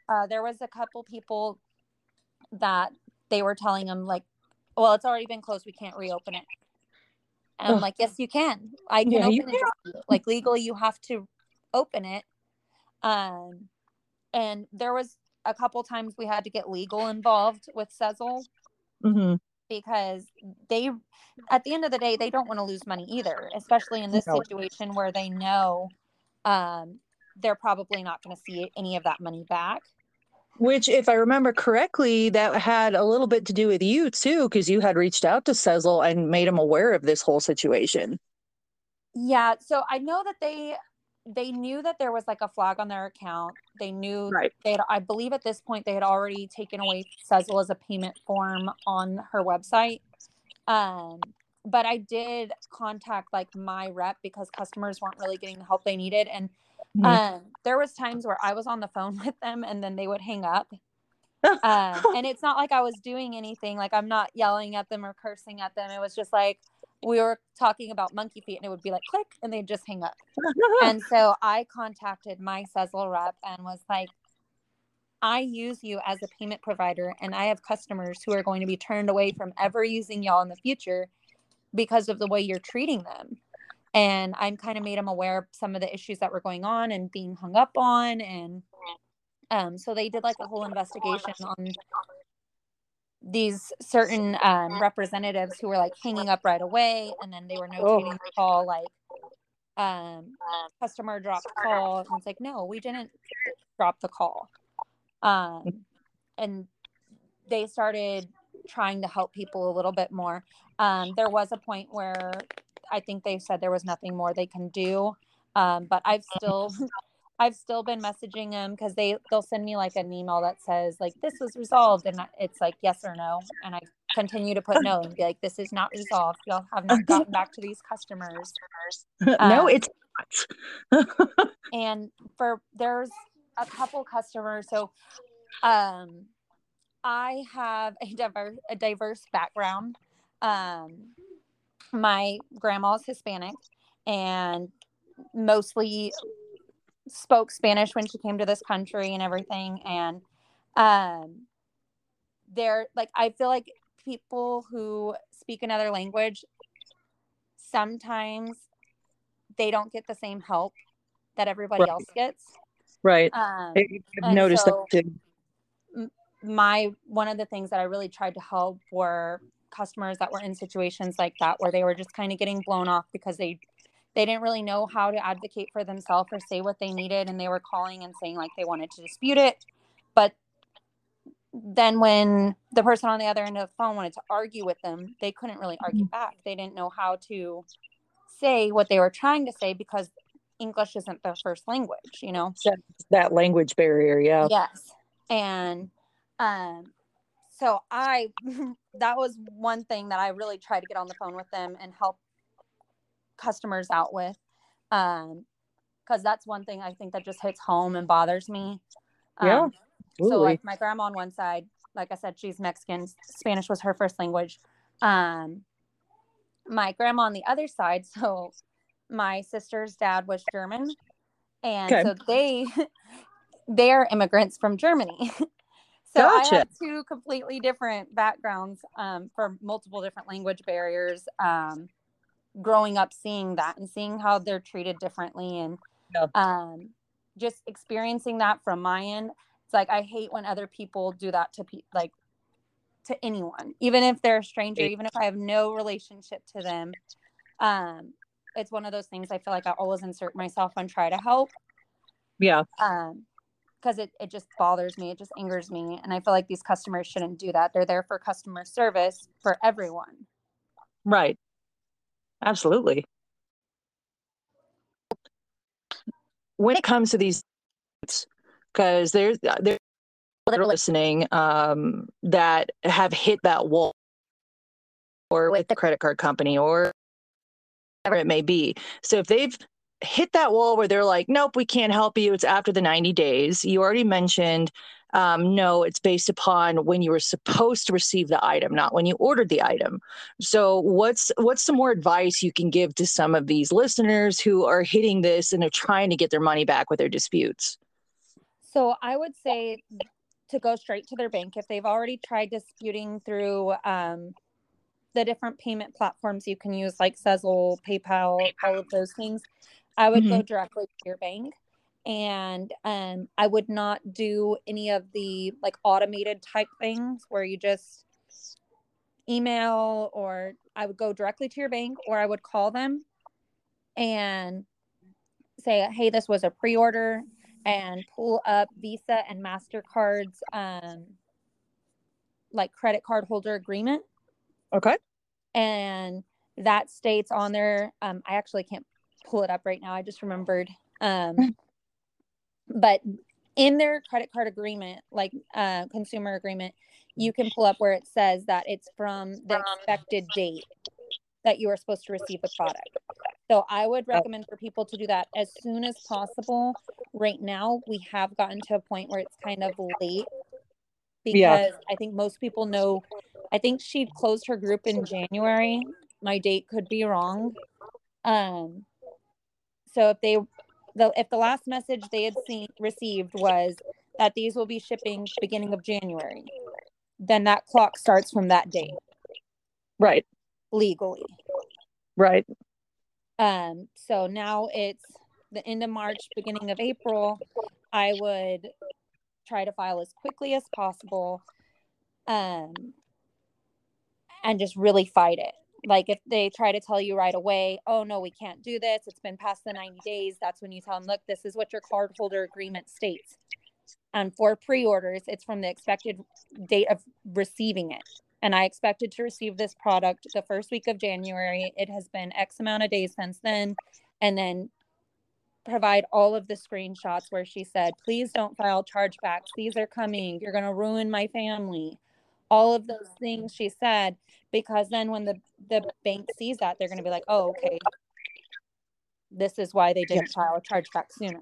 uh, there was a couple people that they were telling them like well it's already been closed. We can't reopen it. And i'm like yes you can. I can yeah, open it like legally you have to open it. Um and there was a couple times we had to get legal involved with Sezzle mm-hmm. because they, at the end of the day, they don't want to lose money either, especially in this no. situation where they know um, they're probably not going to see any of that money back. Which, if I remember correctly, that had a little bit to do with you too, because you had reached out to Sezzle and made them aware of this whole situation. Yeah. So I know that they they knew that there was like a flag on their account. They knew Right. they had, I believe at this point they had already taken away Sezzle as a payment form on her website. Um, but I did contact like my rep because customers weren't really getting the help they needed. And Mhm. um, there was times where I was on the phone with them and then they would hang up. um, and it's not like I was doing anything. Like I'm not yelling at them or cursing at them. It was just like we were talking about monkey feet and it would be like click and they'd just hang up. and so I contacted my Sezzle rep and was like, I use you as a payment provider, and I have customers who are going to be turned away from ever using y'all in the future because of the way you're treating them. And I'm kind of made them aware of some of the issues that were going on and being hung up on. And um, so they did like a whole investigation on these certain um, representatives who were like hanging up right away. And then they were notating the call like, um, customer dropped call. And it's like, no, we didn't drop the call. Um, and they started trying to help people a little bit more. Um, there was a point where I think they said there was nothing more they can do. Um, but I've still, I've still been messaging them because they they'll send me like an email that says like this was resolved, and it's like yes or no, and I continue to put no and be like this is not resolved. Y'all have not gotten back to these customers. no, um, it's not. and for there's a couple customers so um i have a diverse a diverse background um my grandma's hispanic and mostly spoke spanish when she came to this country and everything and um they're like i feel like people who speak another language sometimes they don't get the same help that everybody Right. else gets right. um I've noticed so- that too. my one of the things that I really tried to help were customers that were in situations like that where they were just kind of getting blown off because they they didn't really know how to advocate for themselves or say what they needed and they were calling and saying like they wanted to dispute it but then when the person on the other end of the phone wanted to argue with them they couldn't really argue back they didn't know how to say what they were trying to say because english isn't their first language you know That language barrier, yeah. Yes. And um so I that was one thing that I really tried to get on the phone with them and help customers out with. Um because that's one thing I think that just hits home and bothers me. Yeah, Um, so like my grandma on one side, like I said, she's Mexican. Spanish was her first language. Um my grandma on the other side, so my sister's dad was German. And Okay. so they they're immigrants from Germany. so I Gotcha. had two completely different backgrounds um, for multiple different language barriers. Um, growing up, seeing that and seeing how they're treated differently, and Yeah. um, just experiencing that from my end. It's like I hate when other people do that to people, like to anyone, even if they're a stranger, even if I have no relationship to them. Um, it's one of those things I feel like I always insert myself and try to help yeah. um because it, it just bothers me it just angers me and i feel like these customers shouldn't do that they're there for customer service for everyone Right. Absolutely. When it comes to these, because there's uh, people that are listening um, that have hit that wall, or with the credit card company, or whatever it may be. So if they've hit that wall where they're like, nope, we can't help you. It's after the 90 days. You already mentioned, um, no, it's based upon when you were supposed to receive the item, not when you ordered the item. So what's what's some more advice you can give to some of these listeners who are hitting this and are trying to get their money back with their disputes? so i would say to go straight to their bank if they've already tried disputing through um, the different payment platforms you can use like Sezzle, PayPal, all of those things. I would go directly to your bank and um, I would not do any of the like automated type things where you just email or I would go directly to your bank or I would call them and say, hey, this was a pre order and pull up Visa and MasterCard's um, like credit card holder agreement Okay. and that states on there um, i actually can't pull it up right now i just remembered Um, mm. but in their credit card agreement, like uh, consumer agreement, you can pull up where it says that it's from the expected date that you are supposed to receive the product. So I would recommend for people to do that as soon as possible. Right now, we have gotten to a point where it's kind of late because yeah. I think most people know. I think she closed her group in January. My date could be wrong. Um, so if they, the if the last message they had seen received was that these will be shipping beginning of January, then that clock starts from that date. Right. Legally. Right. Um. So now it's the end of March, beginning of April. I would try to file as quickly as possible um, and just really fight it. Like if they try to tell you right away, oh no, we can't do this, it's been past the 90 days, that's when you tell them, look, this is what your cardholder agreement states. And for pre orders, it's from the expected date of receiving it. And I expected to receive this product the first week of January. It has been X amount of days since then. And then provide all of the screenshots where she said, please don't file chargebacks. These are coming. You're going to ruin my family. All of those things she said, because then when the, the bank sees that, they're going to be like, oh, okay, this is why they didn't file a chargeback sooner.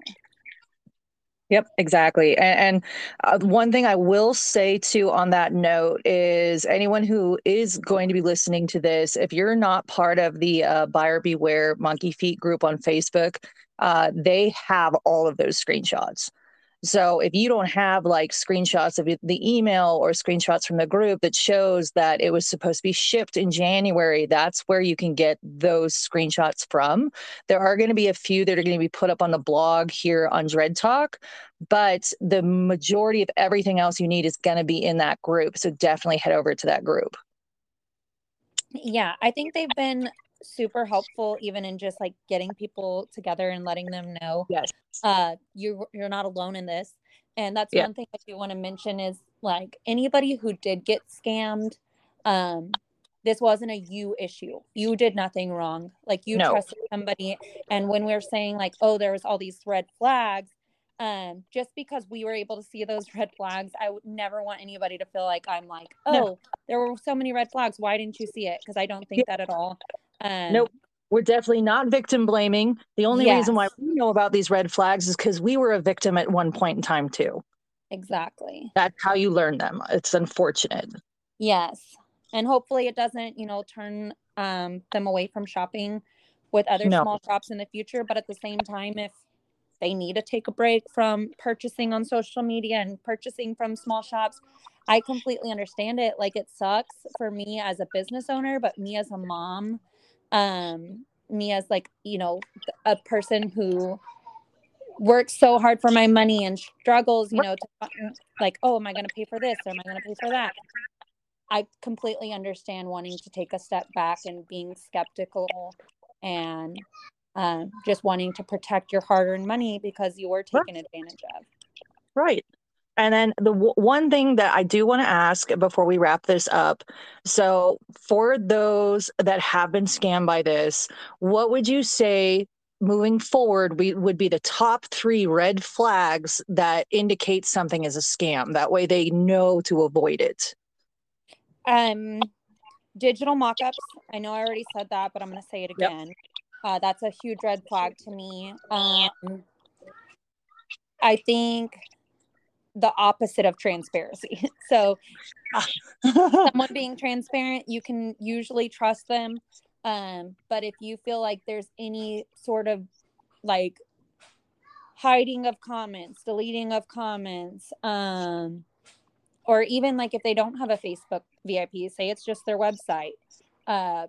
Yep, exactly. And, and uh, one thing I will say too on that note is anyone who is going to be listening to this, if you're not part of the uh, Buyer Beware Monkey Feet group on Facebook, uh, they have all of those screenshots. So if you don't have like screenshots of the email or screenshots from the group that shows that it was supposed to be shipped in January, that's where you can get those screenshots from. There are going to be a few that are going to be put up on the blog here on DredTok, but the majority of everything else you need is going to be in that group. So definitely head over to that group. Yeah, I think they've been super helpful even in just like getting people together and letting them know yes uh you you're not alone in this and that's yeah. one thing i do want to mention is like anybody who did get scammed um this wasn't a you issue you did nothing wrong like you no. trusted somebody and when we we're saying like oh there was all these red flags um just because we were able to see those red flags i would never want anybody to feel like i'm like oh no. there were so many red flags why didn't you see it because i don't think yeah. that at all um, nope. We're definitely not victim blaming. The only yes. reason why we know about these red flags is because we were a victim at one point in time, too. Exactly. That's how you learn them. It's unfortunate. Yes. And hopefully it doesn't, you know, turn um, them away from shopping with other no. small shops in the future. But at the same time, if they need to take a break from purchasing on social media and purchasing from small shops, I completely understand it. Like it sucks for me as a business owner, but me as a mom, um me as like you know a person who works so hard for my money and struggles you know to like oh am i going to pay for this or am i going to pay for that? I completely understand wanting to take a step back and being skeptical and um, just wanting to protect your hard-earned money because you were taken advantage of. Right and then the w- one thing that I do want to ask before we wrap this up so, for those that have been scammed by this, what would you say moving forward we would be the top three red flags that indicate something is a scam? That way they know to avoid it. Um, digital mock-ups. I know I already said that, but I'm going to say it again. Yep. Uh, that's a huge red flag to me. Um, I think the opposite of transparency. So, someone being transparent, you can usually trust them. Um, but if you feel like there's any sort of like hiding of comments, deleting of comments, um, or even like if they don't have a Facebook VIP, say it's just their website. Uh,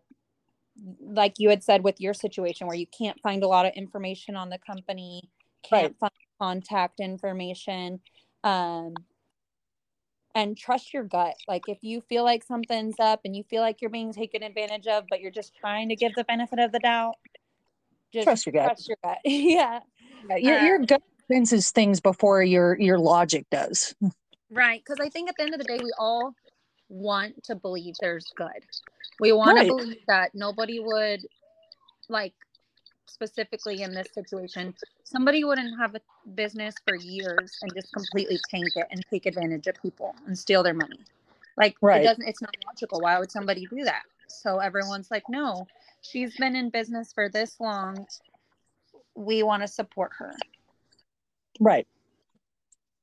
like you had said with your situation where you can't find a lot of information on the company, can't right. find contact information um and trust your gut. Like if you feel like something's up and you feel like you're being taken advantage of but you're just trying to give the benefit of the doubt just trust your gut. trust your gut. Yeah. yeah your, um, your gut senses things before your your logic does. Right because i think at the end of the day we all want to believe there's good. We want right. to believe that nobody would like specifically in this situation, somebody wouldn't have a business for years and just completely tank it and take advantage of people and steal their money. Like right. it doesn't it's not logical. Why would somebody do that? So everyone's like, no, she's been in business for this long. We want to support her. Right.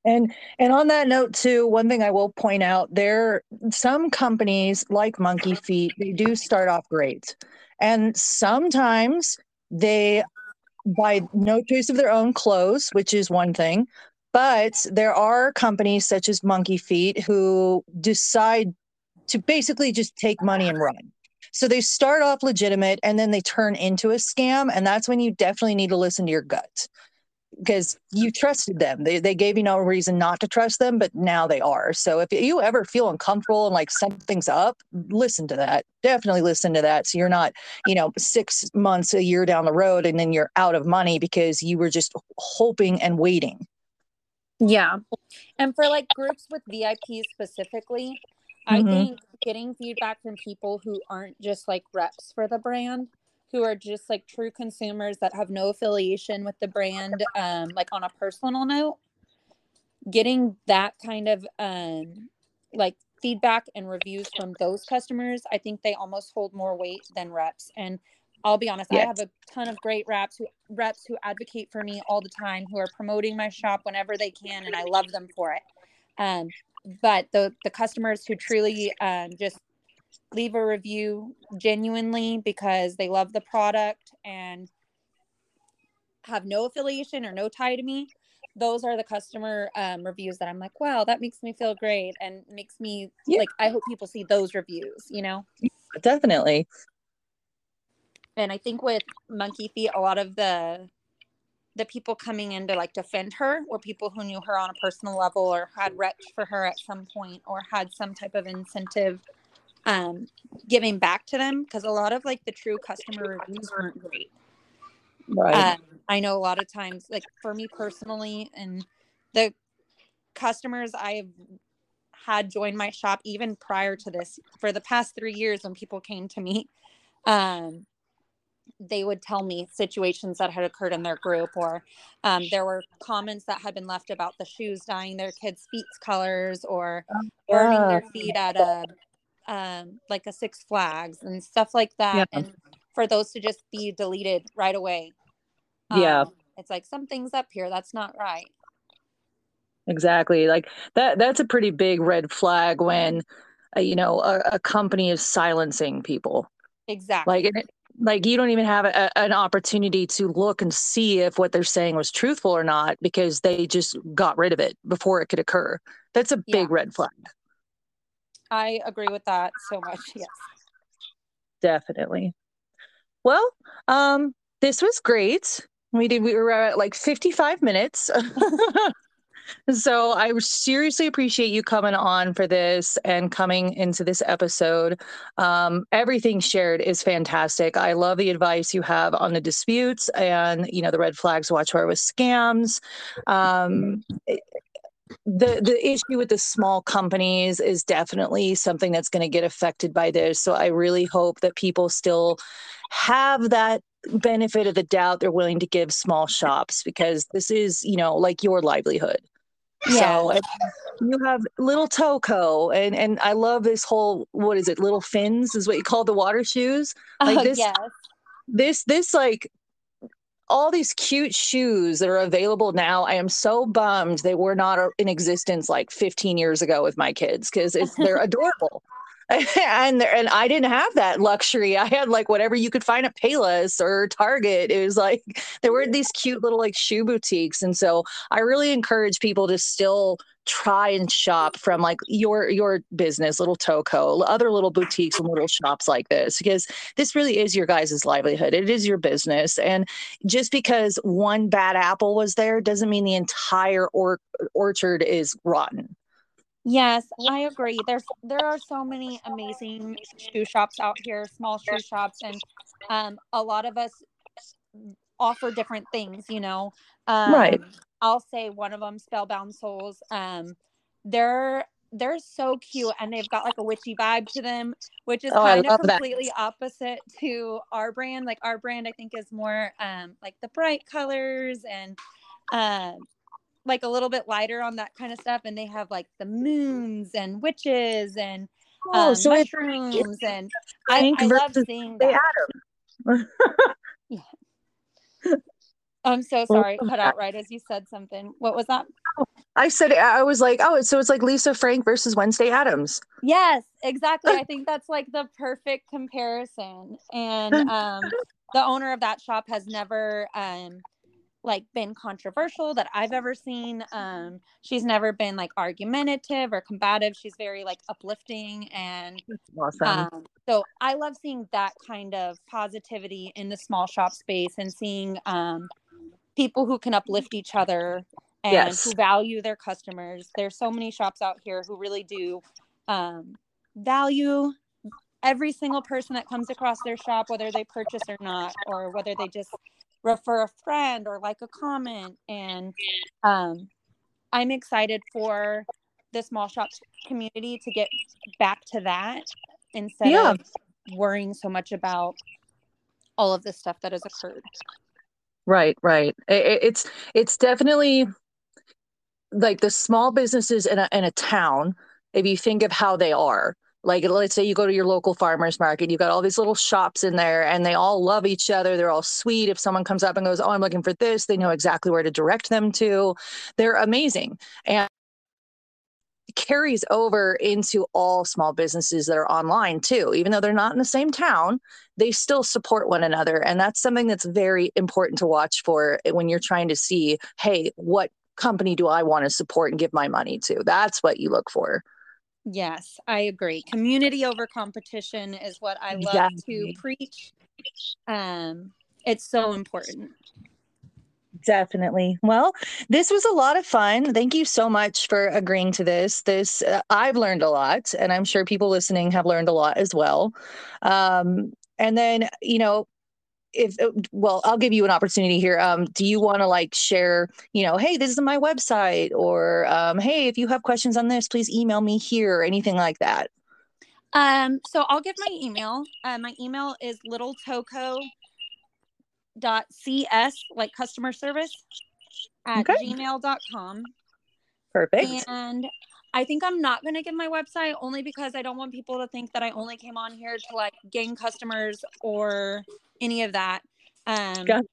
And and on that note too, one thing I will point out, there some companies like Monkey Feet, they do start off great. And sometimes they by no choice of their own close, which is one thing. But there are companies such as Monkey Feet who decide to basically just take money and run. So they start off legitimate and then they turn into a scam. And that's when you definitely need to listen to your gut because you trusted them. They, they gave you no reason not to trust them, but now they are. So if you ever feel uncomfortable and like something's up, listen to that. Definitely listen to that. So you're not, you know, six months, a year down the road, and then you're out of money because you were just hoping and waiting. Yeah. And for like groups with VIPs specifically, I mm-hmm. think getting feedback from people who aren't just like reps for the brand who are just like true consumers that have no affiliation with the brand um like on a personal note getting that kind of um like feedback and reviews from those customers i think they almost hold more weight than reps and i'll be honest yes. i have a ton of great reps who reps who advocate for me all the time who are promoting my shop whenever they can and i love them for it um but the the customers who truly um just leave a review genuinely because they love the product and have no affiliation or no tie to me. Those are the customer um, reviews that i'm like wow that makes me feel great and makes me yeah. like i hope people see those reviews you know? Definitely. And i think with monkey feet a lot of the the people coming in to like defend her were people who knew her on a personal level or had reps for her at some point or had some type of incentive um, giving back to them because a lot of like the true customer reviews weren't great. Right. Um, I know a lot of times, like for me personally, and the customers I've had join my shop even prior to this for the past three years when people came to me um, they would tell me situations that had occurred in their group or um, there were comments that had been left about the shoes dyeing their kids feet colors or burning their feet at a um, like a Six Flags and stuff like that. Yeah. And for those to just be deleted right away. Um, yeah. It's like something's up here. That's not right. Exactly. Like that, that's a pretty big red flag when, uh, you know, a, a, company is silencing people. Exactly. Like, like you don't even have a, an opportunity to look and see if what they're saying was truthful or not because they just got rid of it before it could occur. That's a big yeah. red flag. I agree with that so much. Yes. Definitely. Well, um, this was great. We did we were at like 55 minutes. so I seriously appreciate you coming on for this and coming into this episode. Um, everything shared is fantastic. I love the advice you have on the disputes and you know the red flags watch for with scams. Um, the the issue with the small companies is definitely something that's going to get affected by this so i really hope that people still have that benefit of the doubt they're willing to give small shops because this is you know like your livelihood yeah. So you have little Toe Co, and and I love this whole what is it? Little fins is what you call the water shoes. Like oh, this, yes. this this like all these cute shoes that are available now. I am so bummed they were not uh, in existence like 15 years ago with my kids because they're adorable. and and I didn't have that luxury. I had like whatever you could find at Payless or Target. It was like there were these cute little like shoe boutiques, and so I really encourage people to still try and shop from like your your business little toe co other little boutiques and little shops like this because this really is your guys' livelihood. It is your business. And just because one bad apple was there doesn't mean the entire or- orchard is rotten Yes, I agree. There's there are so many amazing shoe shops out here, small shoe shops, and um, a lot of us offer different things. You know, um, right? I'll say one of them, Spellbound Souls. Um, they're they're so cute and they've got like a witchy vibe to them, which is Oh, kind of love that. completely opposite to our brand. Like our brand, I think, is more um like the bright colors and um like a little bit lighter on that kind of stuff. And they have like the moons and witches and Oh, um, so it's mushrooms and I, I love seeing that. I'm so sorry, cut out right as you said something. What was that? I said I was like, oh, so it's like Lisa Frank versus Wednesday Addams. Yes, exactly. I think that's like the perfect comparison. And um the owner of that shop has never um like been controversial that I've ever seen. Um she's never been like argumentative or combative. She's very like uplifting and Awesome. um so I love seeing that kind of positivity in the small shop space and seeing um people who can uplift each other and Yes. who value their customers. There's so many shops out here who really do um, value every single person that comes across their shop, whether they purchase or not, or whether they just refer a friend or like a comment. And um, I'm excited for the small shop community to get back to that instead Yeah. of worrying so much about all of this stuff that has occurred. Right, right. It's it's definitely like the small businesses in a in a town. If you think of how they are, like let's say you go to your local farmers market, you've got all these little shops in there, and they all love each other. They're all sweet. If someone comes up and goes, "Oh, I'm looking for this," they know exactly where to direct them to. They're amazing, and carries over into all small businesses that are online too. Even though they're not in the same town, they still support one another and that's something that's very important to watch for when you're trying to see hey what company do i want to support and give my money to that's what you look for Yes, I agree. Community over competition is what I love Exactly. to preach. Um, it's so important. definitely well this was a lot of fun thank you so much for agreeing to this this uh, i've learned a lot and i'm sure people listening have learned a lot as well um, and then you know if uh, well i'll give you an opportunity here um do you want to like share you know hey this is my website or um hey if you have questions on this please email me here or anything like that Um, so I'll give my email. Uh, my email is littletoco dot cs like customer service at Okay. gmail.com perfect and i think i'm not going to give my website only because i don't want people to think that i only came on here to like gain customers or any of that um Gotcha.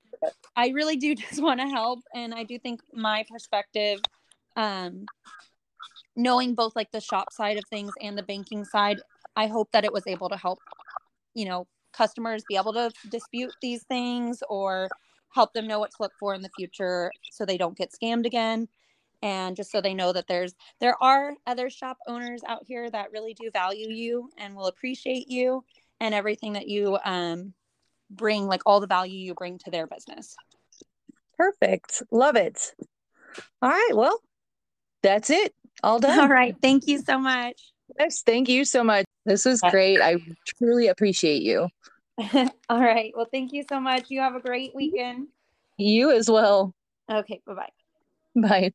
i really do just want to help and i do think my perspective um knowing both like the shop side of things and the banking side i hope that it was able to help you know customers be able to dispute these things or help them know what to look for in the future so they don't get scammed again and just so they know that there's there are other shop owners out here that really do value you and will appreciate you and everything that you um bring like all the value you bring to their business. Perfect. Love it. All right well that's it. All done. All right. Thank you so much. Yes thank you so much. This was great. I truly appreciate you. All right. Well thank you so much. You have a great weekend. You as well. Okay bye-bye. Bye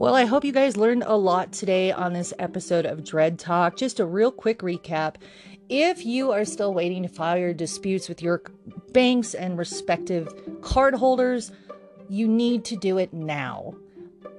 Well, I hope you guys learned a lot today on this episode of DredTok. Just a real quick recap. If you are still waiting to file your disputes with your banks and respective cardholders, you need to do it now.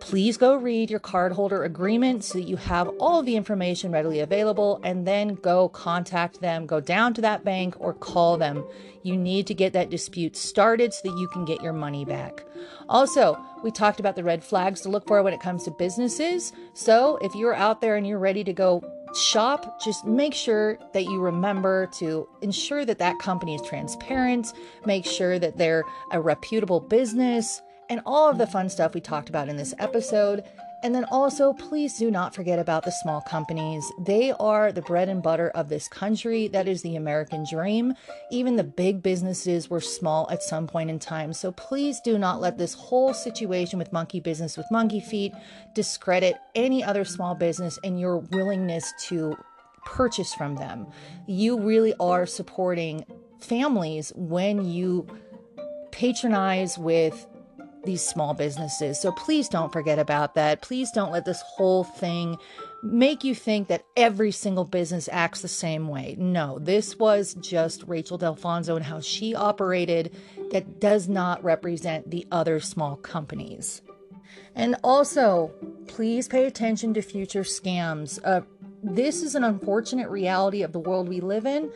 Please go read your cardholder agreement so that you have all of the information readily available and then go contact them, go down to that bank or call them. You need to get that dispute started so that you can get your money back. Also, we talked about the red flags to look for when it comes to businesses. So, if you're out there and you're ready to go shop, just make sure that you remember to ensure that that company is transparent, make sure that they're a reputable business, and all of the fun stuff we talked about in this episode. And then also, please do not forget about the small companies. They are the bread and butter of this country. That is the American dream. Even the big businesses were small at some point in time. So please do not let this whole situation with Monkey Business with Monkey Feet discredit any other small business and your willingness to purchase from them. You really are supporting families when you patronize with these small businesses. So please don't forget about that. Please don't let this whole thing make you think that every single business acts the same way. No, this was just Rachel Delfonso and how she operated that does not represent the other small companies. And also, please pay attention to future scams. Uh, this is an unfortunate reality of the world we live in.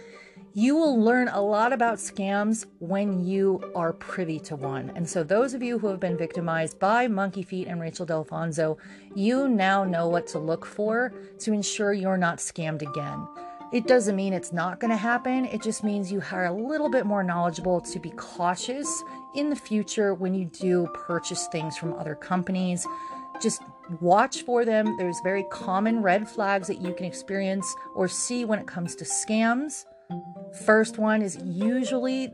You will learn a lot about scams when you are privy to one. And so, those of you who have been victimized by Monkey Feet and Rachel Delfonso, you now know what to look for to ensure you're not scammed again. It doesn't mean it's not going to happen. It just means you are a little bit more knowledgeable to be cautious in the future when you do purchase things from other companies. Just watch for them. There's very common red flags that you can experience or see when it comes to scams. First one is usually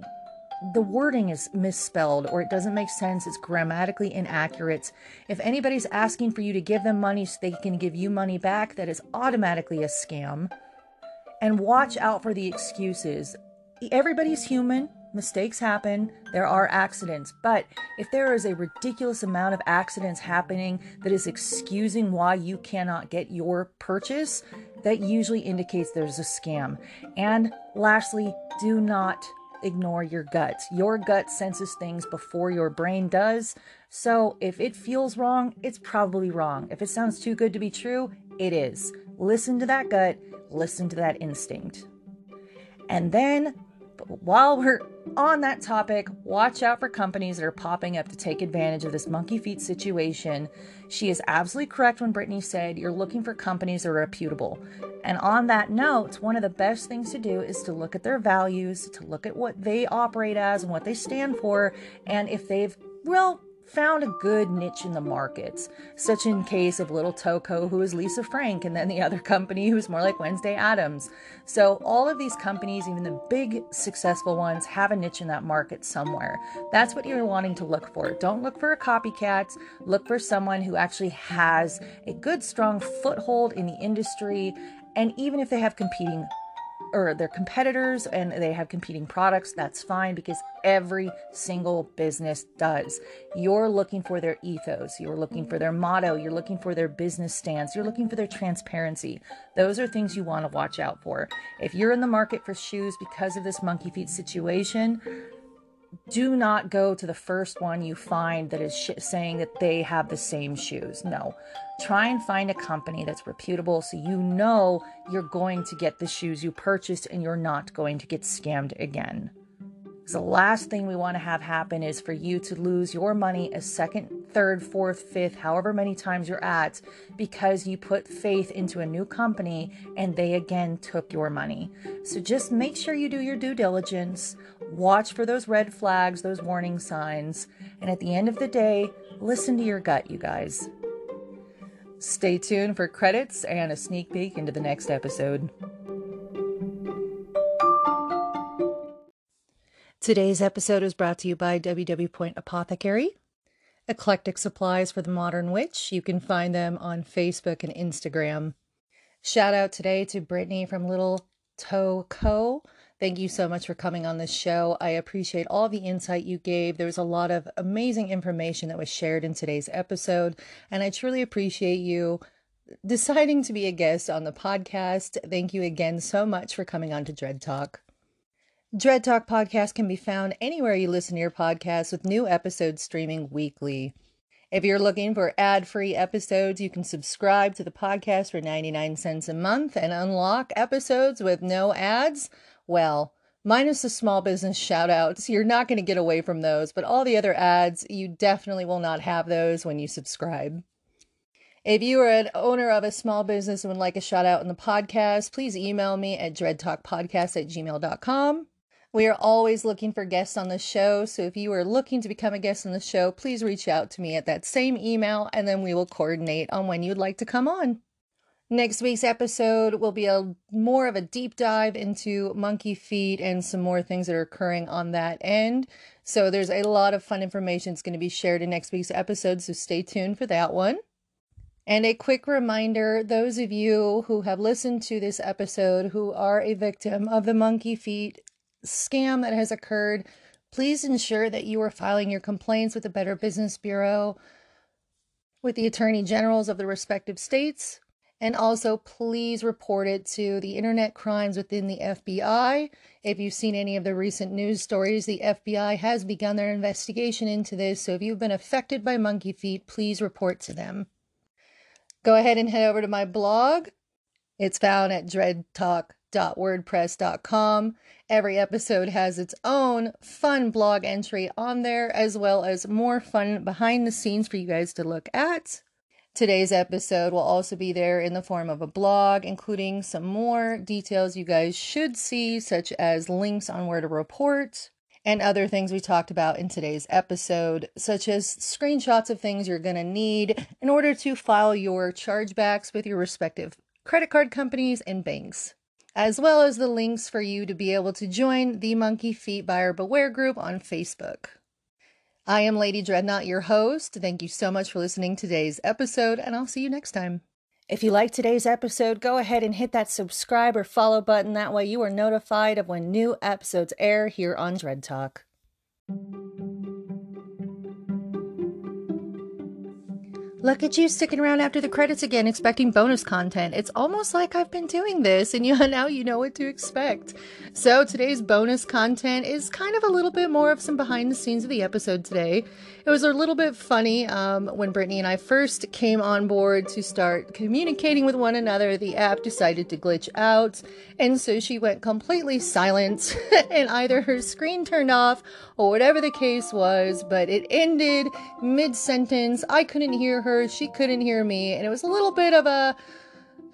the wording is misspelled or it doesn't make sense. It's grammatically inaccurate. If anybody's asking for you to give them money so they can give you money back, that is automatically a scam. And watch out for the excuses. Everybody's human. Mistakes happen, there are accidents, but if there is a ridiculous amount of accidents happening that is excusing why you cannot get your purchase, that usually indicates there's a scam. And lastly, do not ignore your gut. Your gut senses things before your brain does. So if it feels wrong, it's probably wrong. If it sounds too good to be true, it is. Listen to that gut, listen to that instinct. And then while we're on that topic, watch out for companies that are popping up to take advantage of this monkey feet situation. She is absolutely correct when Britnee said you're looking for companies that are reputable. And on that note, one of the best things to do is to look at their values, to look at what they operate as and what they stand for, and if they've, well, found a good niche in the markets, such in case of Little Toe Co, who is Lisa Frank, and then the other company who's more like Wednesday Addams. So all of these companies, even the big successful ones, have a niche in that market somewhere. That's what you're wanting to look for. Don't look for a copycat. Look for someone who actually has a good, strong foothold in the industry. And even if they have competing or they're competitors and they have competing products, that's fine because every single business does. You're looking for their ethos, you're looking for their motto, you're looking for their business stance, you're looking for their transparency. Those are things you want to watch out for. If you're in the market for shoes because of this monkey feet situation, do not go to the first one you find that is sh- saying that they have the same shoes. No. Try and find a company that's reputable so you know you're going to get the shoes you purchased and you're not going to get scammed again. The last thing we want to have happen is for you to lose your money a second, third, fourth, fifth, however many times you're at, because you put faith into a new company and they again took your money. So just make sure you do your due diligence, watch for those red flags, those warning signs, and at the end of the day, listen to your gut, you guys. Stay tuned for credits and a sneak peek into the next episode. Today's episode is brought to you by WW Point Apothecary, eclectic supplies for the modern witch. You can find them on Facebook and Instagram. Shout out today to Britnee from Little Toe Co. Thank you so much for coming on this show. I appreciate all the insight you gave. There was a lot of amazing information that was shared in today's episode, and I truly appreciate you deciding to be a guest on the podcast. Thank you again so much for coming on to DredTok. DredTok podcast can be found anywhere you listen to your podcasts with new episodes streaming weekly. If you're looking for ad free episodes, you can subscribe to the podcast for 99 cents a month and unlock episodes with no ads. Well, minus the small business shout outs, you're not going to get away from those, but all the other ads, you definitely will not have those when you subscribe. If you are an owner of a small business and would like a shout out in the podcast, please email me at dreadtalkpodcast at gmail.com. We are always looking for guests on the show. So if you are looking to become a guest on the show, please reach out to me at that same email and then we will coordinate on when you'd like to come on. Next week's episode will be a more of a deep dive into monkey feet and some more things that are occurring on that end. So there's a lot of fun information that's going to be shared in next week's episode, so stay tuned for that one. And a quick reminder those of you who have listened to this episode who are a victim of the monkey feet scam that has occurred, Please ensure that you are filing your complaints with the Better Business Bureau, with the Attorney Generals of the respective states, and also please report it to the Internet Crimes within the FBI. If you've seen any of the recent news stories, the FBI has begun their investigation into this, so if you've been affected by monkey feet, please report to them. Go ahead and head over to my blog. It's found at dreadtalk.wordpress.com. Every episode has its own fun blog entry on there, as well as more fun behind the scenes for you guys to look at. Today's episode will also be there in the form of a blog, including some more details you guys should see, such as links on where to report and other things we talked about in today's episode, such as screenshots of things you're going to need in order to file your chargebacks with your respective credit card companies and banks as well as the links for you to be able to join the Monkey Feet Buyer Beware group on Facebook. I am Lady Dredknot, your host. Thank you so much for listening to today's episode, and I'll see you next time. If you like today's episode, go ahead and hit that subscribe or follow button. That way, you are notified of when new episodes air here on DredTok. Look at you sticking around after the credits again, expecting bonus content. It's almost like I've been doing this, and you now you know what to expect. So today's bonus content is kind of a little bit more of some behind the scenes of the episode today. It was a little bit funny um, when Britnee and I first came on board to start communicating with one another. The app decided to glitch out, and so she went completely silent, and either her screen turned off or whatever the case was. But it ended mid sentence. I couldn't hear her, she couldn't hear me, and it was a little bit of a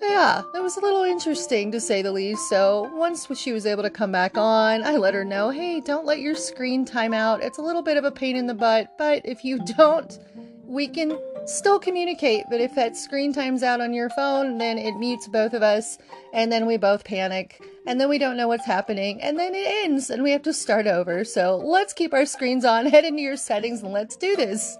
yeah, it was a little interesting to say the least. So once she was able to come back on, I let her know, hey, don't let your screen time out. It's a little bit of a pain in the butt, but if you don't, we can still communicate. But if that screen times out on your phone, then it mutes both of us, and then we both panic, and then we don't know what's happening, and then it ends, and we have to start over. So let's keep our screens on, head into your settings, and let's do this.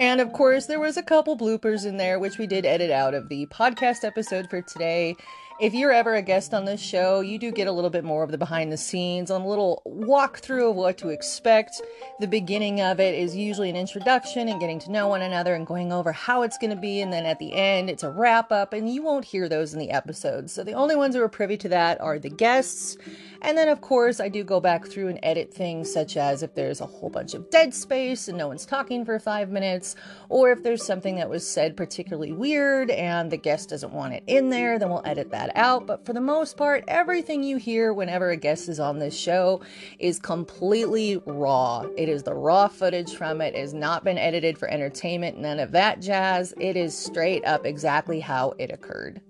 And of course, there was a couple bloopers in there, which we did edit out of the podcast episode for today. If you're ever a guest on this show, you do get a little bit more of the behind the scenes, a little walkthrough of what to expect. The beginning of it is usually an introduction and getting to know one another and going over how it's going to be. And then at the end, it's a wrap up, and you won't hear those in the episodes. So the only ones who are privy to that are the guests. And then, of course, I do go back through and edit things such as if there's a whole bunch of dead space and no one's talking for five minutes, or if there's something that was said particularly weird and the guest doesn't want it in there, then we'll edit that that out. But for the most part, everything you hear whenever a guest is on this show is completely raw. It is the raw footage from it. It has not been edited for entertainment, none of that jazz. It is straight up exactly how it occurred.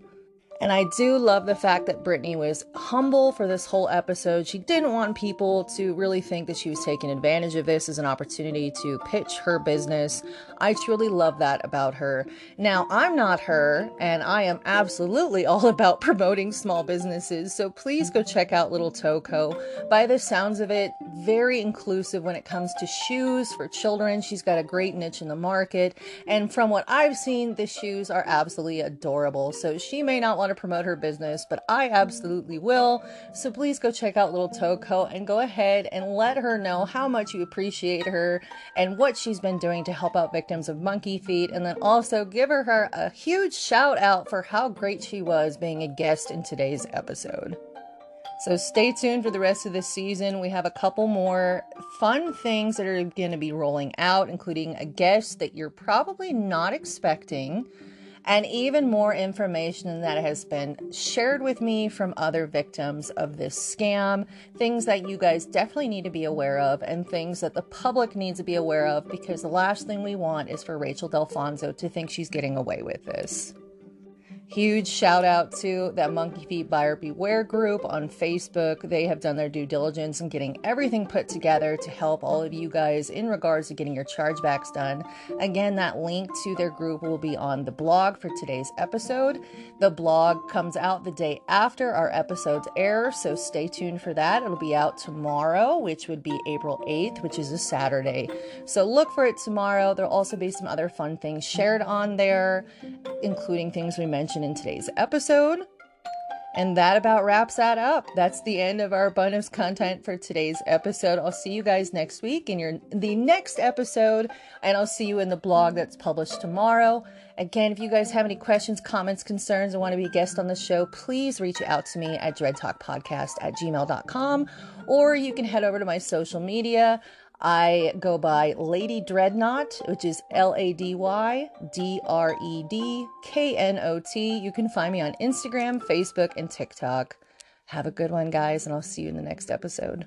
And I do love the fact that Britnee was humble for this whole episode. She didn't want people to really think that she was taking advantage of this as an opportunity to pitch her business. I truly love that about her. Now, I'm not her, and I am absolutely all about promoting small businesses. So please go check out Little Toe Co. By the sounds of it, very inclusive when it comes to shoes for children. She's got a great niche in the market. And from what I've seen, the shoes are absolutely adorable. So she may not want to promote her business, but I absolutely will. So please go check out Little Toe Co. and go ahead and let her know how much you appreciate her and what she's been doing to help out victims of monkey feet. And then also give her a huge shout out for how great she was being a guest in today's episode. So stay tuned for the rest of the season. We have a couple more fun things that are going to be rolling out, including a guest that you're probably not expecting and even more information that has been shared with me from other victims of this scam. Things that you guys definitely need to be aware of, and things that the public needs to be aware of because the last thing we want is for Rachel Delfonso to think she's getting away with this. Huge shout out to that Monkey Feet Buyer Beware group on Facebook. They have done their due diligence in getting everything put together to help all of you guys in regards to getting your chargebacks done. Again, that link to their group will be on the blog for today's episode. The blog comes out the day after our episodes air, so stay tuned for that. It'll be out tomorrow, which would be April 8th, which is a Saturday. So look for it tomorrow. There'll also be some other fun things shared on there, including things we mentioned in today's episode. And that about wraps that up. That's the end of our bonus content for today's episode. I'll see you guys next week in your the next episode, and I'll see you in the blog that's published tomorrow. Again, if you guys have any questions, comments, concerns, and want to be a guest on the show, please reach out to me at dreadtalkpodcast at gmail.com, or you can head over to my social media. I go by Lady Dredknot, which is L A D Y D R E D K N O T. You can find me on Instagram, Facebook, and TikTok. Have a good one, guys, and I'll see you in the next episode.